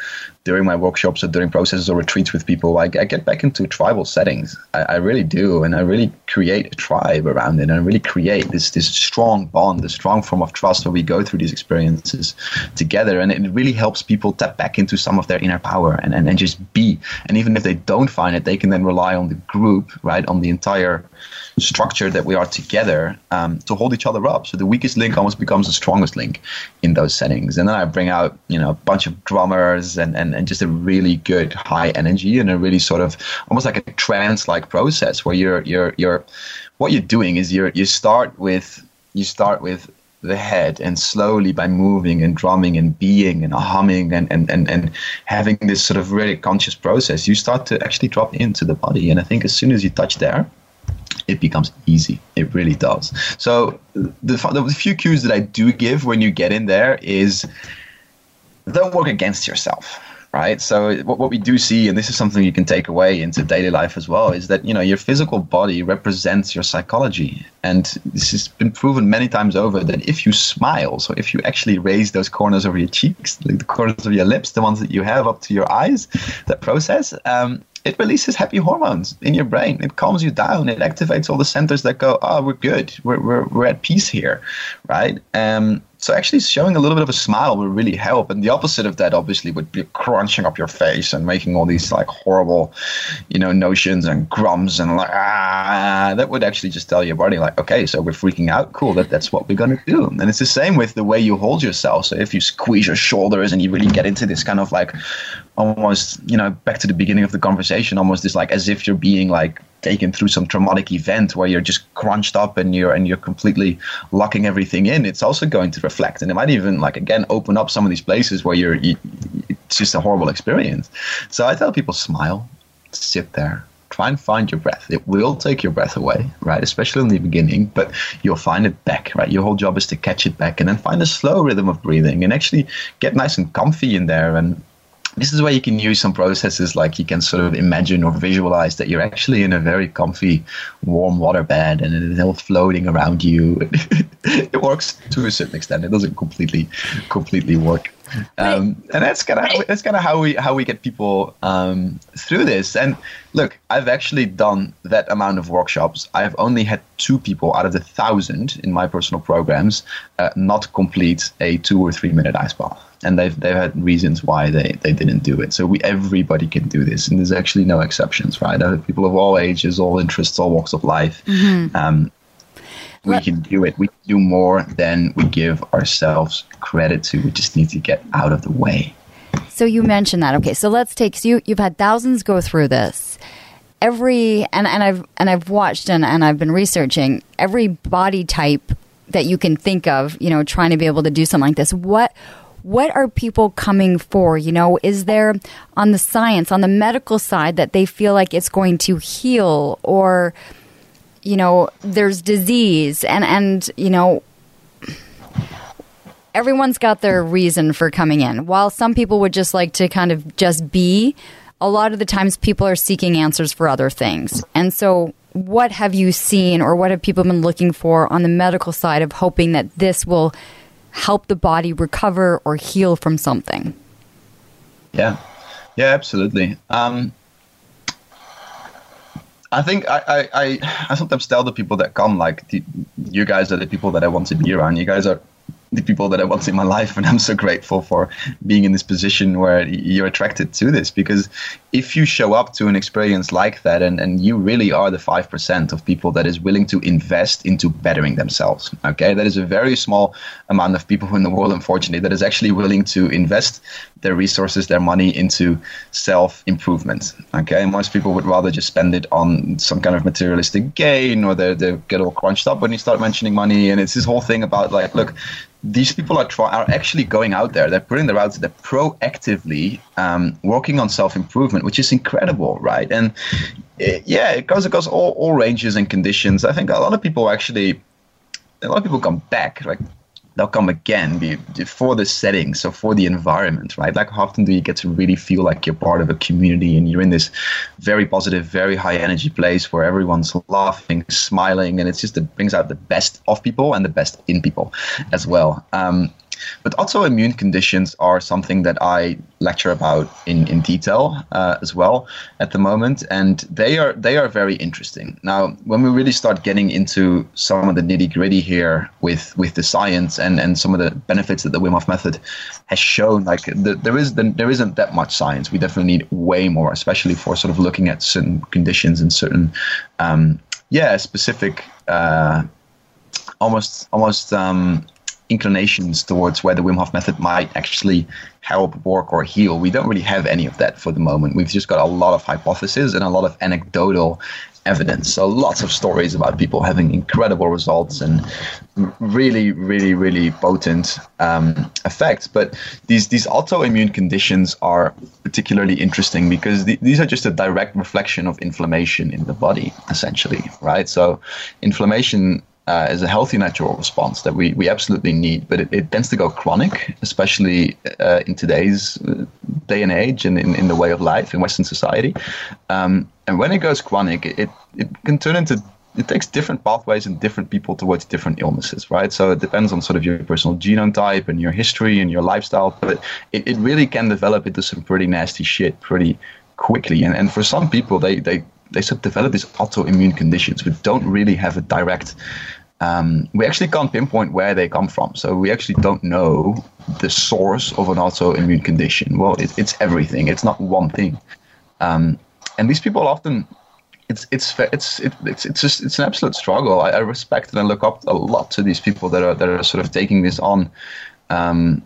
during my workshops or during processes or retreats with people, I, I get back into tribal settings. I, I, really do, and I really create a tribe around it, and I really create this this strong bond, this strong form of trust where we go through these experiences together, and it really helps people tap back into some of their inner power and, and, and just be. And even if they don't find it, they can then rely on the group, right, on the entire structure that we are together um, to hold each other up. So the weakest link almost becomes the strongest link in those settings. And then I bring out, you know, a bunch of drummers and, and, and just a really good high energy and a really sort of almost like a trance-like process where you're you're you're what you're doing is you're you start with you start with the head and slowly by moving and drumming and being and humming and, and, and, and having this sort of really conscious process, you start to actually drop into the body. And I think as soon as you touch there, it becomes easy. It really does. So the, the few cues that I do give when you get in there is don't work against yourself right so what, what we do see and this is something you can take away into daily life as well is that you know your physical body represents your psychology and this has been proven many times over that if you smile so if you actually raise those corners of your cheeks like the corners of your lips the ones that you have up to your eyes that process um, it releases happy hormones in your brain. It calms you down. It activates all the centers that go, oh, we're good. We're, we're, we're at peace here, right? Um, so actually showing a little bit of a smile will really help. And the opposite of that obviously would be crunching up your face and making all these like horrible, you know, notions and grums and like, ah, that would actually just tell your body like, okay, so we're freaking out. Cool. That, that's what we're to do. And it's the same with the way you hold yourself. So if you squeeze your shoulders and you really get into this kind of like almost, you know, back to the beginning of the conversation, almost this like as if you're being like taken through some traumatic event where you're just crunched up and you're and you're completely locking everything in it's also going to reflect and it might even like again open up some of these places where you're you, it's just a horrible experience so i tell people smile sit there try and find your breath. It will take your breath away, right? Especially in the beginning, but you'll find it back, right? Your whole job is to catch it back and then find a slow rhythm of breathing and actually get nice and comfy in there and this is where you can use some processes like you can sort of imagine or visualize that you're actually in a very comfy, warm water bed and it's all floating around you. it works to a certain extent. It doesn't completely, completely work. Um, and that's kind of that's kind of how we how we get people um, through this. And look, I've actually done that amount of workshops. I've only had two people out of the thousand in my personal programs uh, not complete a two or three minute ice bath and they've they've had reasons why they, they didn't do it. So we everybody can do this, and there's actually no exceptions, right? People of all ages, all interests, all walks of life. Mm-hmm. Um, we can do it. We can do more than we give ourselves credit to. We just need to get out of the way. So you mentioned that. Okay, so let's take so you you've had thousands go through this. Every and, and I've and I've watched and, and I've been researching every body type that you can think of, you know, trying to be able to do something like this. What what are people coming for? You know, is there on the science, on the medical side, that they feel like it's going to heal or, you know, there's disease and, and, you know, everyone's got their reason for coming in. While some people would just like to kind of just be, a lot of the times people are seeking answers for other things. And so, what have you seen or what have people been looking for on the medical side of hoping that this will help the body recover or heal from something. Yeah, yeah, absolutely. Um, I think I, I, I, sometimes tell the people that come, like, you guys are the people that I want to be around. You guys are the people that I want in my life, and I'm so grateful for being in this position where you're attracted to this. Because if you show up to an experience like that, and, and you really are the five percent of people that is willing to invest into bettering themselves, okay, that is a very small amount of people in the world, unfortunately, that is actually willing to invest their resources, their money into self improvement. Okay, most people would rather just spend it on some kind of materialistic gain, or they they get all crunched up when you start mentioning money, and it's this whole thing about like, look these people are try- are actually going out there. They're putting their out. They're proactively um, working on self improvement, which is incredible, right? And it, yeah, it goes across all, all ranges and conditions. I think a lot of people actually, a lot of people come back. Like they'll come again for the setting, so for the environment, right? Like how often do you get to really feel like you're part of a community and you're in this very positive, very high energy place where everyone's laughing, smiling, and it's just it brings out the best of people and the best in people as well. Um, but autoimmune conditions are something that I lecture about in, in detail uh, as well at the moment, and they are they are very interesting. Now, when we really start getting into some of the nitty gritty here with with the science and, and some of the benefits that the Wim Hof method has shown, like the, there is the, there isn't that much science. We definitely need way more, especially for sort of looking at certain conditions and certain um, yeah specific. Uh, almost almost um, inclinations towards where the Wim Hof method might actually help work or heal. We don't really have any of that for the moment. We've just got a lot of hypotheses and a lot of anecdotal evidence. So lots of stories about people having incredible results and really, really, really potent um, effects. But these these autoimmune conditions are particularly interesting because th- these are just a direct reflection of inflammation in the body, essentially, right? So inflammation uh, is a healthy natural response that we, we absolutely need, but it, it tends to go chronic, especially uh, in today's uh, day and age and in, in the way of life in Western society. Um, and when it goes chronic, it, it can turn into it takes different pathways and different people towards different illnesses, right? So it depends on sort of your personal genome type and your history and your lifestyle, but it, it really can develop into some pretty nasty shit pretty quickly. And, and for some people, they, they, they sort of develop these autoimmune conditions which don't really have a direct um, we actually can't pinpoint where they come from. So we actually don't know the source of an autoimmune condition. Well, it, it's everything. It's not one thing. Um, and these people often, it's it's it's it's it's just it's an absolute struggle. I, I, respect and I look up a lot to these people that are that are sort of taking this on. Um,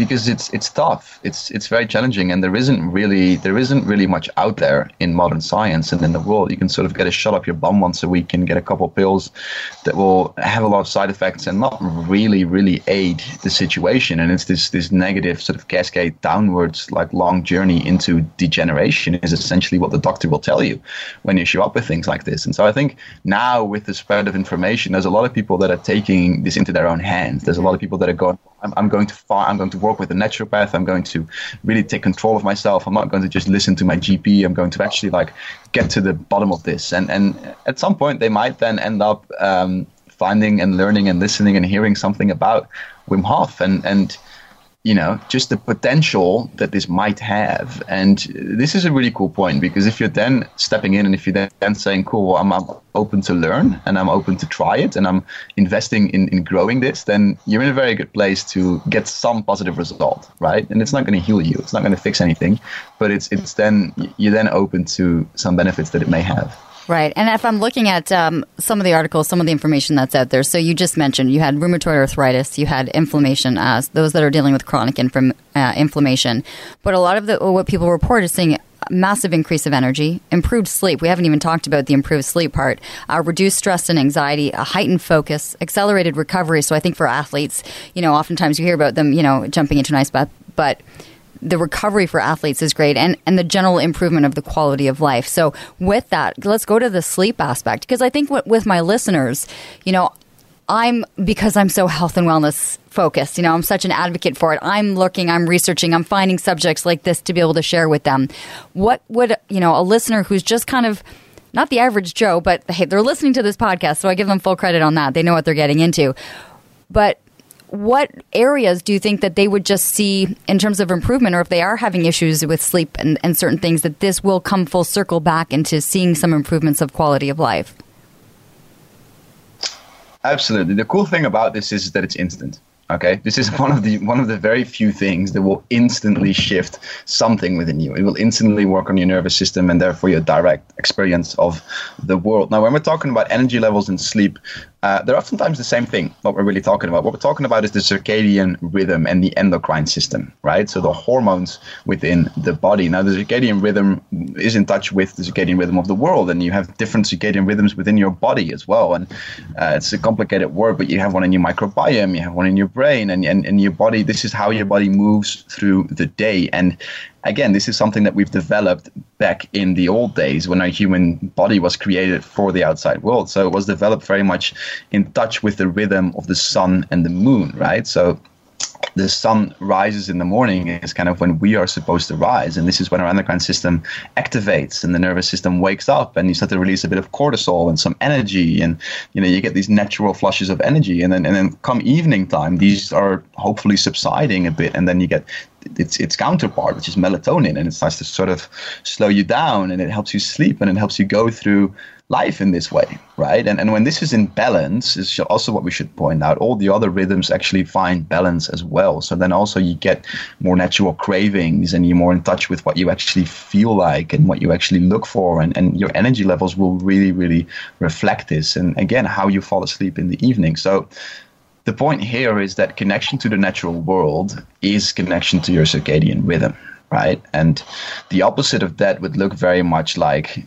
because it's it's tough. It's it's very challenging, and there isn't really there isn't really much out there in modern science and in the world. You can sort of get a shot up your bum once a week and get a couple pills that will have a lot of side effects and not really really aid the situation. And it's this this negative sort of cascade downwards, like long journey into degeneration is essentially what the doctor will tell you when you show up with things like this. And so I think now with the spread of information, there's a lot of people that are taking this into their own hands. There's a lot of people that are going I'm, I'm going to find, I'm going to work with a naturopath. I'm going to really take control of myself. I'm not going to just listen to my GP. I'm going to actually like get to the bottom of this. And and at some point they might then end up um, finding and learning and listening and hearing something about Wim Hof and and you know, just the potential that this might have. And this is a really cool point because if you're then stepping in and if you're then saying, cool, well, I'm, I'm, open to learn and I'm open to try it and I'm investing in, in growing this, then you're in a very good place to get some positive result, right? And it's not going to heal you, it's not going to fix anything, but it's, it's then, you're then open to some benefits that it may have. Right. And if I'm looking at um, some of the articles, some of the information that's out there, so you just mentioned you had rheumatoid arthritis, you had inflammation, as those that are dealing with chronic uh, inflammation. But a lot of the, what people report is seeing massive increase of energy, improved sleep. We haven't even talked about the improved sleep part, uh, reduced stress and anxiety, a heightened focus, accelerated recovery. So I think for athletes, you know, oftentimes you hear about them, you know, jumping into an ice bath, but the recovery for athletes is great and, and the general improvement of the quality of life. So, with that, let's go to the sleep aspect because I think w- with my listeners, you know, I'm because I'm so health and wellness focused, you know, I'm such an advocate for it. I'm looking, I'm researching, I'm finding subjects like this to be able to share with them. What would, you know, a listener who's just kind of not the average Joe, but hey, they're listening to this podcast, so I give them full credit on that. They know what they're getting into. But what areas do you think that they would just see in terms of improvement, or if they are having issues with sleep and, and certain things, that this will come full circle back into seeing some improvements of quality of life? Absolutely. The cool thing about this is that it's instant. Okay, this is one of the one of the very few things that will instantly shift something within you. It will instantly work on your nervous system and therefore your direct experience of the world. Now, when we're talking about energy levels and sleep, uh, they're oftentimes the same thing, what we're really talking about. What we're talking about is the circadian rhythm and the endocrine system, right? So the hormones within the body. Now, the circadian rhythm is in touch with the circadian rhythm of the world, and you have different circadian rhythms within your body as well. And uh, it's a complicated word, but you have one in your microbiome, you have one in your brain, and, and, and your body. This is how your body moves through the day. And again, this is something that we've developed back in the old days when our human body was created for the outside world. So it was developed very much in touch with the rhythm of the sun and the moon, right? So the sun rises in the morning is kind of when we are supposed to rise. And this is when our endocrine system activates and the nervous system wakes up and you start to release a bit of cortisol and some energy. And, you know, you get these natural flushes of energy. And then, and then come evening time, these are hopefully subsiding a bit. And then you get its its counterpart, which is melatonin, and it starts to sort of slow you down, and it helps you sleep, and it helps you go through life in this way, right? And and when this is in balance, is also what we should point out. All the other rhythms actually find balance as well. So then also you get more natural cravings, and you're more in touch with what you actually feel like and what you actually look for, and and your energy levels will really really reflect this. And again, how you fall asleep in the evening. So the point here is that connection to the natural world is connection to your circadian rhythm, right? And the opposite of that would look very much like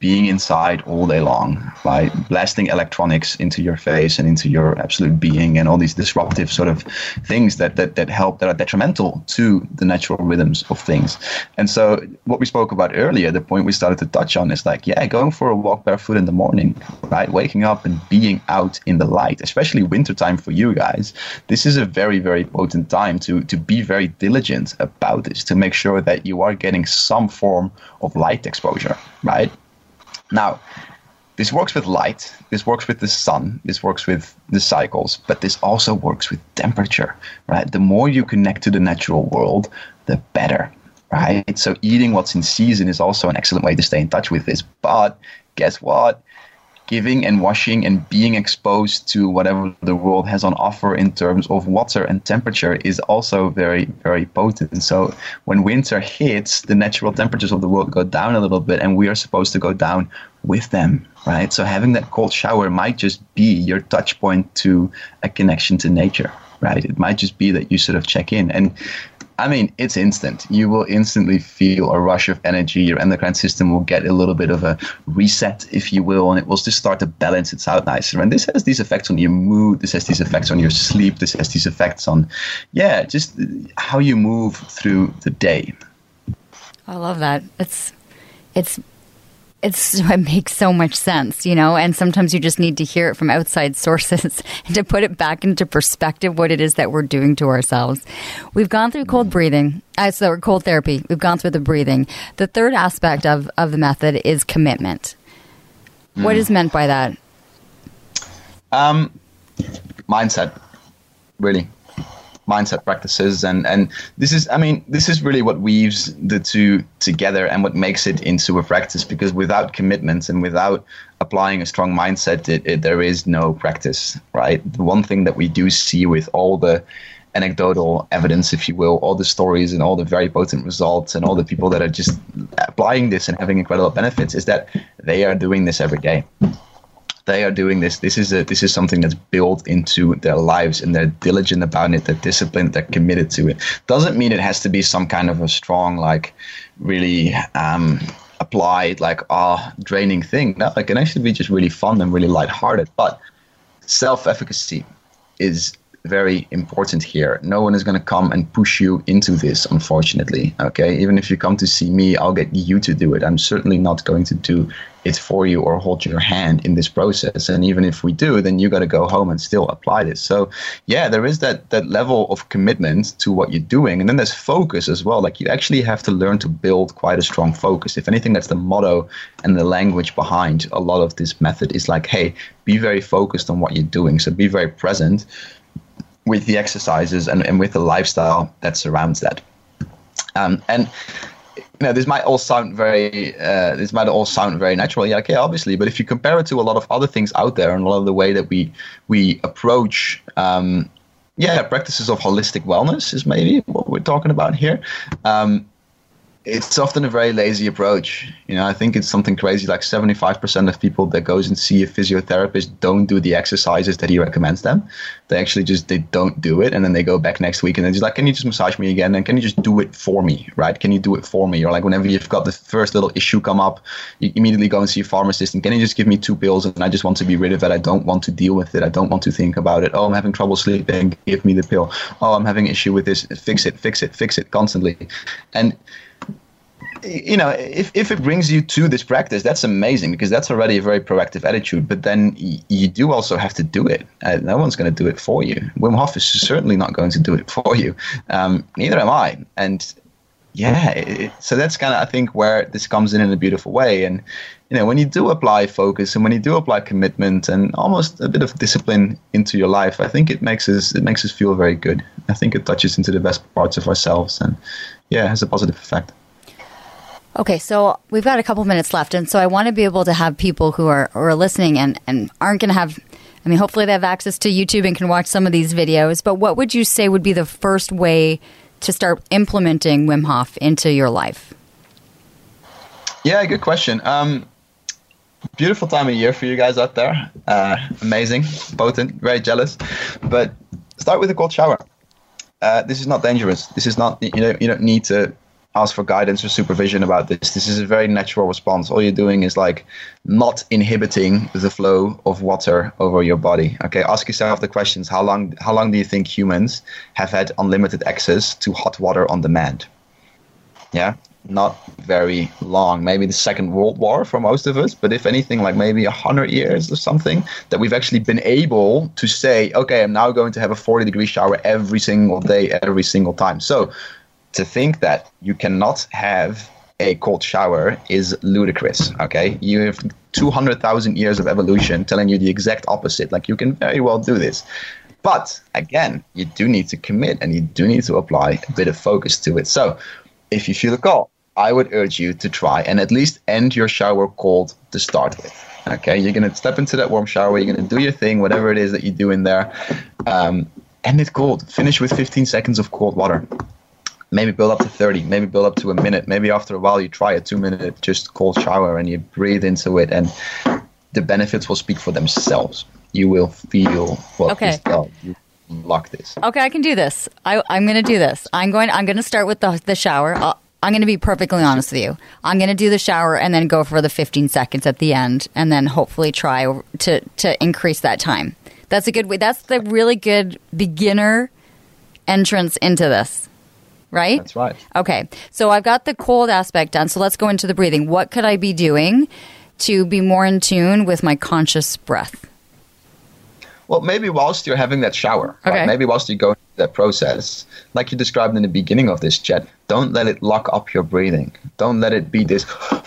being inside all day long by blasting electronics into your face and into your absolute being and all these disruptive sort of things that, that, that help that are detrimental to the natural rhythms of things. And so what we spoke about earlier, the point we started to touch on is like, yeah, going for a walk barefoot in the morning, right? Waking up and being out in the light, especially wintertime for you guys. This is a very, very potent time to to be very diligent about this, to make sure that you are getting some form of light exposure, right? Now, this works with light, this works with the sun, this works with the cycles, but this also works with temperature, right? The more you connect to the natural world, the better, right? So eating what's in season is also an excellent way to stay in touch with this. But guess what? Giving and washing and being exposed to whatever the world has on offer in terms of water and temperature is also very, very potent. And So when winter hits, the natural temperatures of the world go down a little bit, and we are supposed to go down with them, right? So having that cold shower might just be your touch point to a connection to nature. right? It might just be that you sort of check in. And I mean, it's instant. You will instantly feel a rush of energy. Your endocrine system will get a little bit of a reset, if you will, and it will just start to balance itself out nicer. And this has these effects on your mood. This has these effects on your sleep. This has these effects on, yeah, just how you move through the day. I love that. It's it's it's it makes so much sense, you know, and sometimes you just need to hear it from outside sources to put it back into perspective what it is that we're doing to ourselves. We've gone through cold breathing, uh, so cold therapy. We've gone through the breathing. The third aspect of, of the method is commitment. Mm. What is meant by that? Um, mindset, really mindset practices. And and this is i mean this is really what weaves the two together and what makes it into a practice because without commitment and without applying a strong mindset it, it, there is no practice right? The one thing that we do see with all the anecdotal evidence if you will all the stories and all the very potent results and all the people that are just applying this and having incredible benefits is that they are doing this every day they are doing this. This is a this is something that's built into their lives and they're diligent about it. They're disciplined. They're committed to it. Doesn't mean it has to be some kind of a strong, like, really um, applied, like, ah, draining thing. No, it can actually be just really fun and really lighthearted. But self-efficacy is very important here. No one is going to come and push you into this, unfortunately. Okay, even if you come to see me, I'll get you to do it. I'm certainly not going to do it for you or hold your hand in this process. And even if we do, then you got to go home and still apply this. So, yeah, there is that that level of commitment to what you're doing, and then there's focus as well. Like you actually have to learn to build quite a strong focus. If anything, that's the motto and the language behind a lot of this method is like, hey, be very focused on what you're doing. So be very present with the exercises and, and with the lifestyle that surrounds that. Um, and you know, this might all sound very, uh, this might all sound very natural. Yeah, okay, obviously. But if you compare it to a lot of other things out there and a lot of the way that we we approach, um, yeah, practices of holistic wellness is maybe what we're talking about here. Um, it's often a very lazy approach. You know, I think it's something crazy like 75% of people that goes and see a physiotherapist don't do the exercises that he recommends them. They actually just they don't do it and then they go back next week and they're just like, "Can you just massage me again and can you just do it for me?" Right? Can you do it for me? Or like whenever you've got the first little issue come up, you immediately go and see a pharmacist and can you just give me two pills and I just want to be rid of it. I don't want to deal with it. I don't want to think about it. Oh, I'm having trouble sleeping. Give me the pill. Oh, I'm having issue with this. Fix it, fix it, fix it constantly. And you know, if, if it brings you to this practice, that's amazing because that's already a very proactive attitude. But then y- you do also have to do it. Uh, no one's going to do it for you. Wim Hof is certainly not going to do it for you. Um, neither am I. And yeah, it, so that's kind of I think where this comes in in a beautiful way. And you know, when you do apply focus and when you do apply commitment and almost a bit of discipline into your life, I think it makes us it makes us feel very good. I think it touches into the best parts of ourselves and yeah, has a positive effect. Okay, so we've got a couple minutes left, and so I want to be able to have people who are, are listening and, and aren't going to have, I mean, hopefully they have access to YouTube and can watch some of these videos, but what would you say would be the first way to start implementing Wim Hof into your life? Yeah, good question. Um, beautiful time of year for you guys out there. Uh, amazing, potent, very jealous. But start with a cold shower. Uh, this is not dangerous. This is not you know you don't need to ask for guidance or supervision about this. This is a very natural response. All you're doing is like not inhibiting the flow of water over your body. Okay, ask yourself the questions: How long? How long do you think humans have had unlimited access to hot water on demand? Yeah, not very long. Maybe the Second World War for most of us, but if anything, like maybe a hundred years or something, that we've actually been able to say, okay, I'm now going to have a 40 degree shower every single day, every single time. So to think that you cannot have a cold shower is ludicrous. Okay, you have 200,000 years of evolution telling you the exact opposite. Like you can very well do this. But again, you do need to commit and you do need to apply a bit of focus to it. So if you feel the call, I would urge you to try and at least end your shower cold to start with. Okay, you're going to step into that warm shower, you're going to do your thing, whatever it is that you do in there. Um, end it cold. Finish with 15 seconds of cold water maybe build up to 30 maybe build up to a minute maybe after a while you try a two minute just cold shower and you breathe into it and the benefits will speak for themselves you will feel what okay. unlock this. Okay, I can do this. I, I'm going to do this. I'm going. I'm going to start with the the shower. i I'm going to be perfectly honest with you. I'm going to do the shower and then go for the 15 seconds at the end, and then hopefully try to to increase that time. That's a good way. That's the really good beginner entrance into this. Right? That's right. Okay. So I've got the cold aspect done. So let's go into the breathing. What could I be doing to be more in tune with my conscious breath? Well, maybe whilst you're having that shower, okay. Right? maybe whilst you go through that process, like you described in the beginning of this chat, don't let it lock up your breathing. Don't let it be this.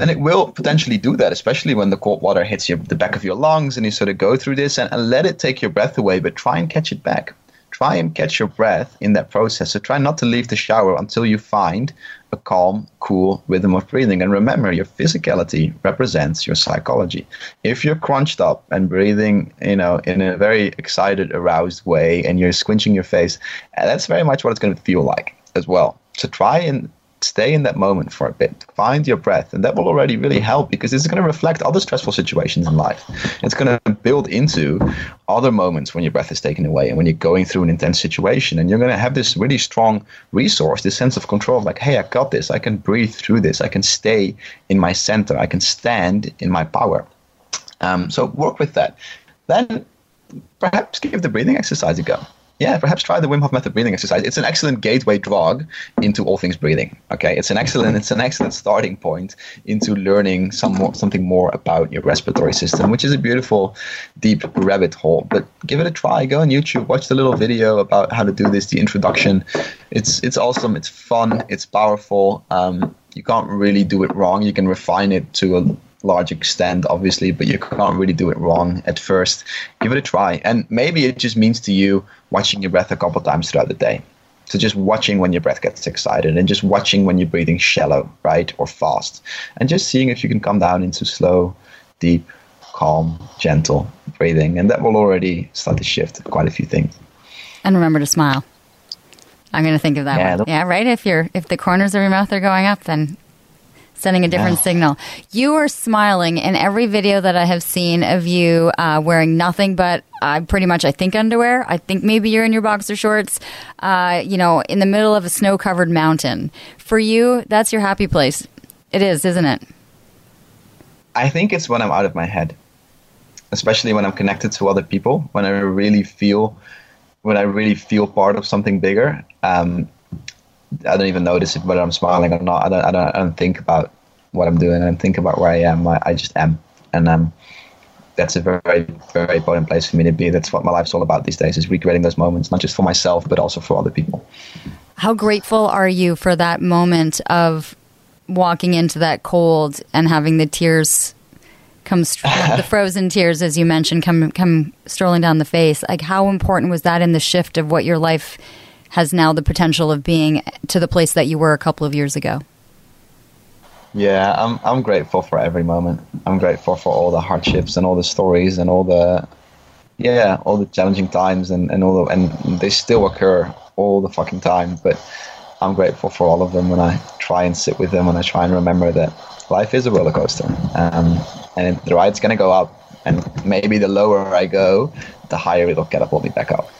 And it will potentially do that, especially when the cold water hits your, the back of your lungs and you sort of go through this and, and let it take your breath away, but try and catch it back try and catch your breath in that process. So try not to leave the shower until you find a calm, cool rhythm of breathing. And remember, your physicality represents your psychology. If you're crunched up and breathing, you know, in a very excited, aroused way, and you're squinching your face, that's very much what it's going to feel like as well. So try and stay in that moment for a bit, find your breath, and that will already really help because it's going to reflect other stressful situations in life. It's going to build into other moments when your breath is taken away and when you're going through an intense situation, and you're going to have this really strong resource, this sense of control, like, hey, I got this, I can breathe through this, I can stay in my center, I can stand in my power. Um, so work with that. Then perhaps give the breathing exercise a go yeah, perhaps try the Wim Hof method breathing exercise. It's an excellent gateway drug into all things breathing. Okay, it's an excellent it's an excellent starting point into learning some more, something more about your respiratory system, which is a beautiful deep rabbit hole. But give it a try. Go on YouTube, watch the little video about how to do this, the introduction. It's it's awesome. It's fun. It's powerful. Um, you can't really do it wrong. You can refine it to a large extent, obviously, but you can't really do it wrong at first. Give it a try. And maybe it just means to you watching your breath a couple times throughout the day. So just watching when your breath gets excited and just watching when you're breathing shallow, right, or fast. And just seeing if you can come down into slow, deep, calm, gentle breathing. And that will already start to shift quite a few things. And remember to smile. I'm going to think of that yeah, one. Yeah, right. If you're if the corners of your mouth are going up, then sending a different signal. You are smiling in every video that I have seen of you uh, wearing nothing but I uh, pretty much, I think, underwear. I think maybe you're in your boxer shorts, uh, you know, in the middle of a snow covered mountain. For you, that's your happy place. It is, isn't it? I think it's when I'm out of my head, especially when I'm connected to other people, when I really feel. When I really feel part of something bigger, um, I don't even notice whether I'm smiling or not. I don't, I don't, I don't think about what I'm doing. I don't think about where I am. I, I just am, and um, that's a very, very important place for me to be. That's what my life's all about these days: is recreating those moments, not just for myself, but also for other people. How grateful are you for that moment of walking into that cold and having the tears come, the frozen tears, as you mentioned, come come strolling down the face? Like, how important was that in the shift of what your life? Has now the potential of being to the place that you were a couple of years ago? Yeah, I'm I'm grateful for every moment. I'm grateful for all the hardships and all the stories and all the yeah, all the challenging times and, and all the and they still occur all the fucking time. But I'm grateful for all of them when I try and sit with them and I try and remember that life is a roller coaster. Um, and the ride's gonna go up and maybe the lower I go, the higher it'll get up, me back up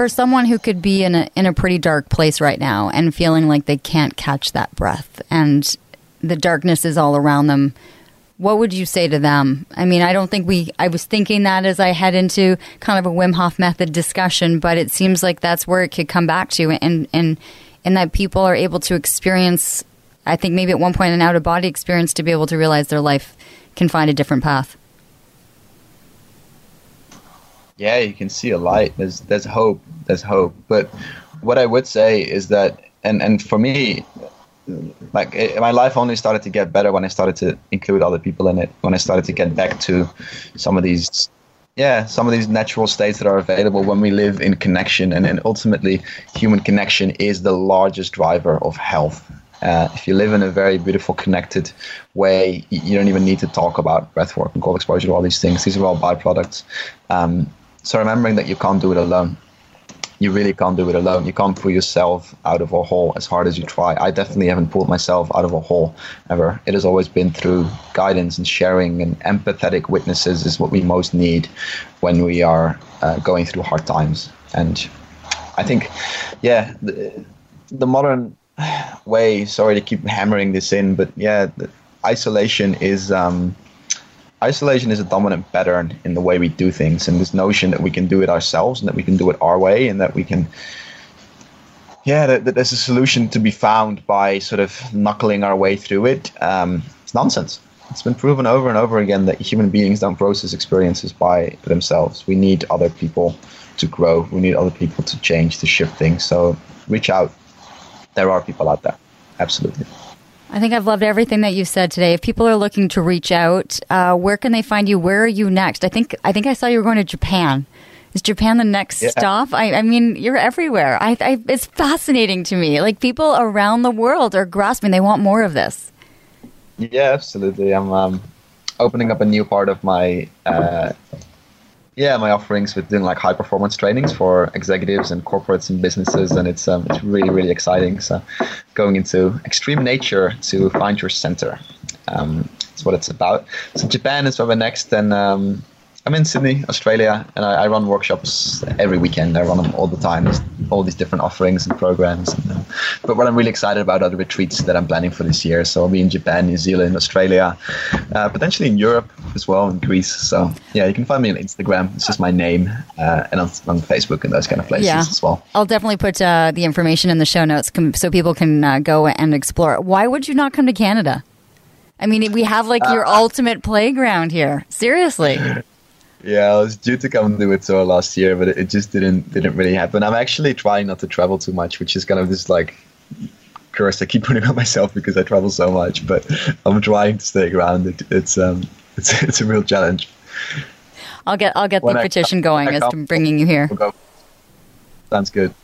for someone who could be in a in a pretty dark place right now and feeling like they can't catch that breath and the darkness is all around them what would you say to them? I mean i don't think we i was thinking that as i head into kind of a wim hof method discussion but it seems like that's where it could come back to and and and that people are able to experience i think maybe at one point an out of body experience to be able to realize their life can find a different path yeah, you can see a light. There's there's hope. There's hope. But what I would say is that, and and for me, like it, my life only started to get better when I started to include other people in it. When I started to get back to some of these, yeah, some of these natural states that are available when we live in connection, and, and ultimately, human connection is the largest driver of health. Uh, if you live in a very beautiful, connected way, you don't even need to talk about breathwork and cold exposure, all these things. These are all byproducts. Um, so remembering that you can't do it alone. you really can't do it alone. You can't pull yourself out of a hole as hard as you try. I definitely haven't pulled myself out of a hole ever. It has always been through guidance and sharing, and empathetic witnesses is what we most need when we are uh, going through hard times. And I think, yeah, the, the modern way. Sorry to keep hammering this in, but yeah, isolation is. Um, isolation is a dominant pattern in the way we do things and this notion that we can do it ourselves and that we can do it our way and that we can yeah that, that there's a solution to be found by sort of knuckling our way through it um, it's nonsense. It's been proven over and over again that human beings don't process experiences by themselves. We need other people to grow. We need other people to change to shift things. So reach out. There are people out there. Absolutely I think I've loved everything that you said today. If people are looking to reach out, uh, where can they find you? Where are you next? I think I think I saw you were going to Japan. Is Japan the next yeah. stop? I, I, mean, you're everywhere. I, I, it's fascinating to me. Like people around the world are grasping; they want more of this. Yeah, absolutely. I'm um, opening up a new part of my uh, yeah, my offerings with doing like high performance trainings for executives and corporates and businesses, and it's um, it's really really exciting. So, going into extreme nature to find your center, um, that's what it's about. So Japan is where we're next, and um, I'm in Sydney, Australia, and I, I, run workshops every weekend. I run them all the time, There's all these different offerings and programs. And, uh, but what I'm really excited about are the retreats that I'm planning for this year. So I'll be in Japan, New Zealand, Australia, uh, potentially in Europe as well, in Greece. So yeah, you can find me on Instagram. It's just my name, uh, and on, on, Facebook and those kind of places yeah. as well. I'll definitely put uh, the information in the show notes so people can uh, go and explore. Why would you not come to Canada? I mean, we have like your uh, ultimate playground here. Seriously. Yeah, I was due to come do it tour last year, but it just didn't didn't really happen. I'm actually trying not to travel too much, which is kind of this like curse I keep putting on myself because I travel so much. But I'm trying to stay grounded. It's um it's it's a real challenge. I'll get I'll get when the I, petition going as to bringing you here. Sounds good.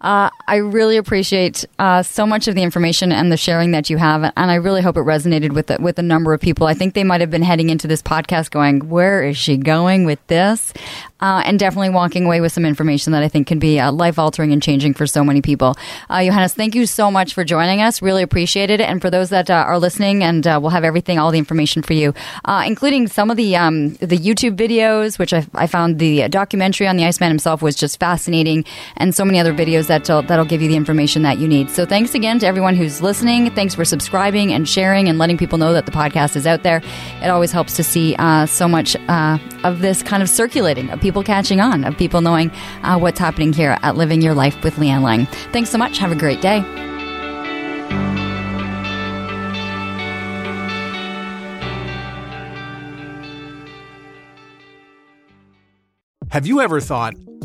Uh, I really appreciate uh, so much of the information and the sharing that you have, and I really hope it resonated with the, with a number of people. I think they might have been heading into this podcast going, "Where is she going with this?" Uh, and definitely walking away with some information that I think can be uh, life altering and changing for so many people. Uh, Johannes, thank you so much for joining us. Really appreciate it. And for those that uh, are listening, and we'll have everything, all the information for you, including some of the um, the YouTube videos, which I, I found the documentary on the Iceman himself was just fascinating, and so many other videos that'll, that'll give you the information that you need. So thanks again to everyone who's listening. Thanks for subscribing and sharing and letting people know that the podcast is out there. It always helps to see uh, so much uh, of this kind of circulating, of people catching on, of people knowing uh, what's happening here at Living Your Life with Leanne Lang. Thanks so much. Have a great day. Have you ever thought,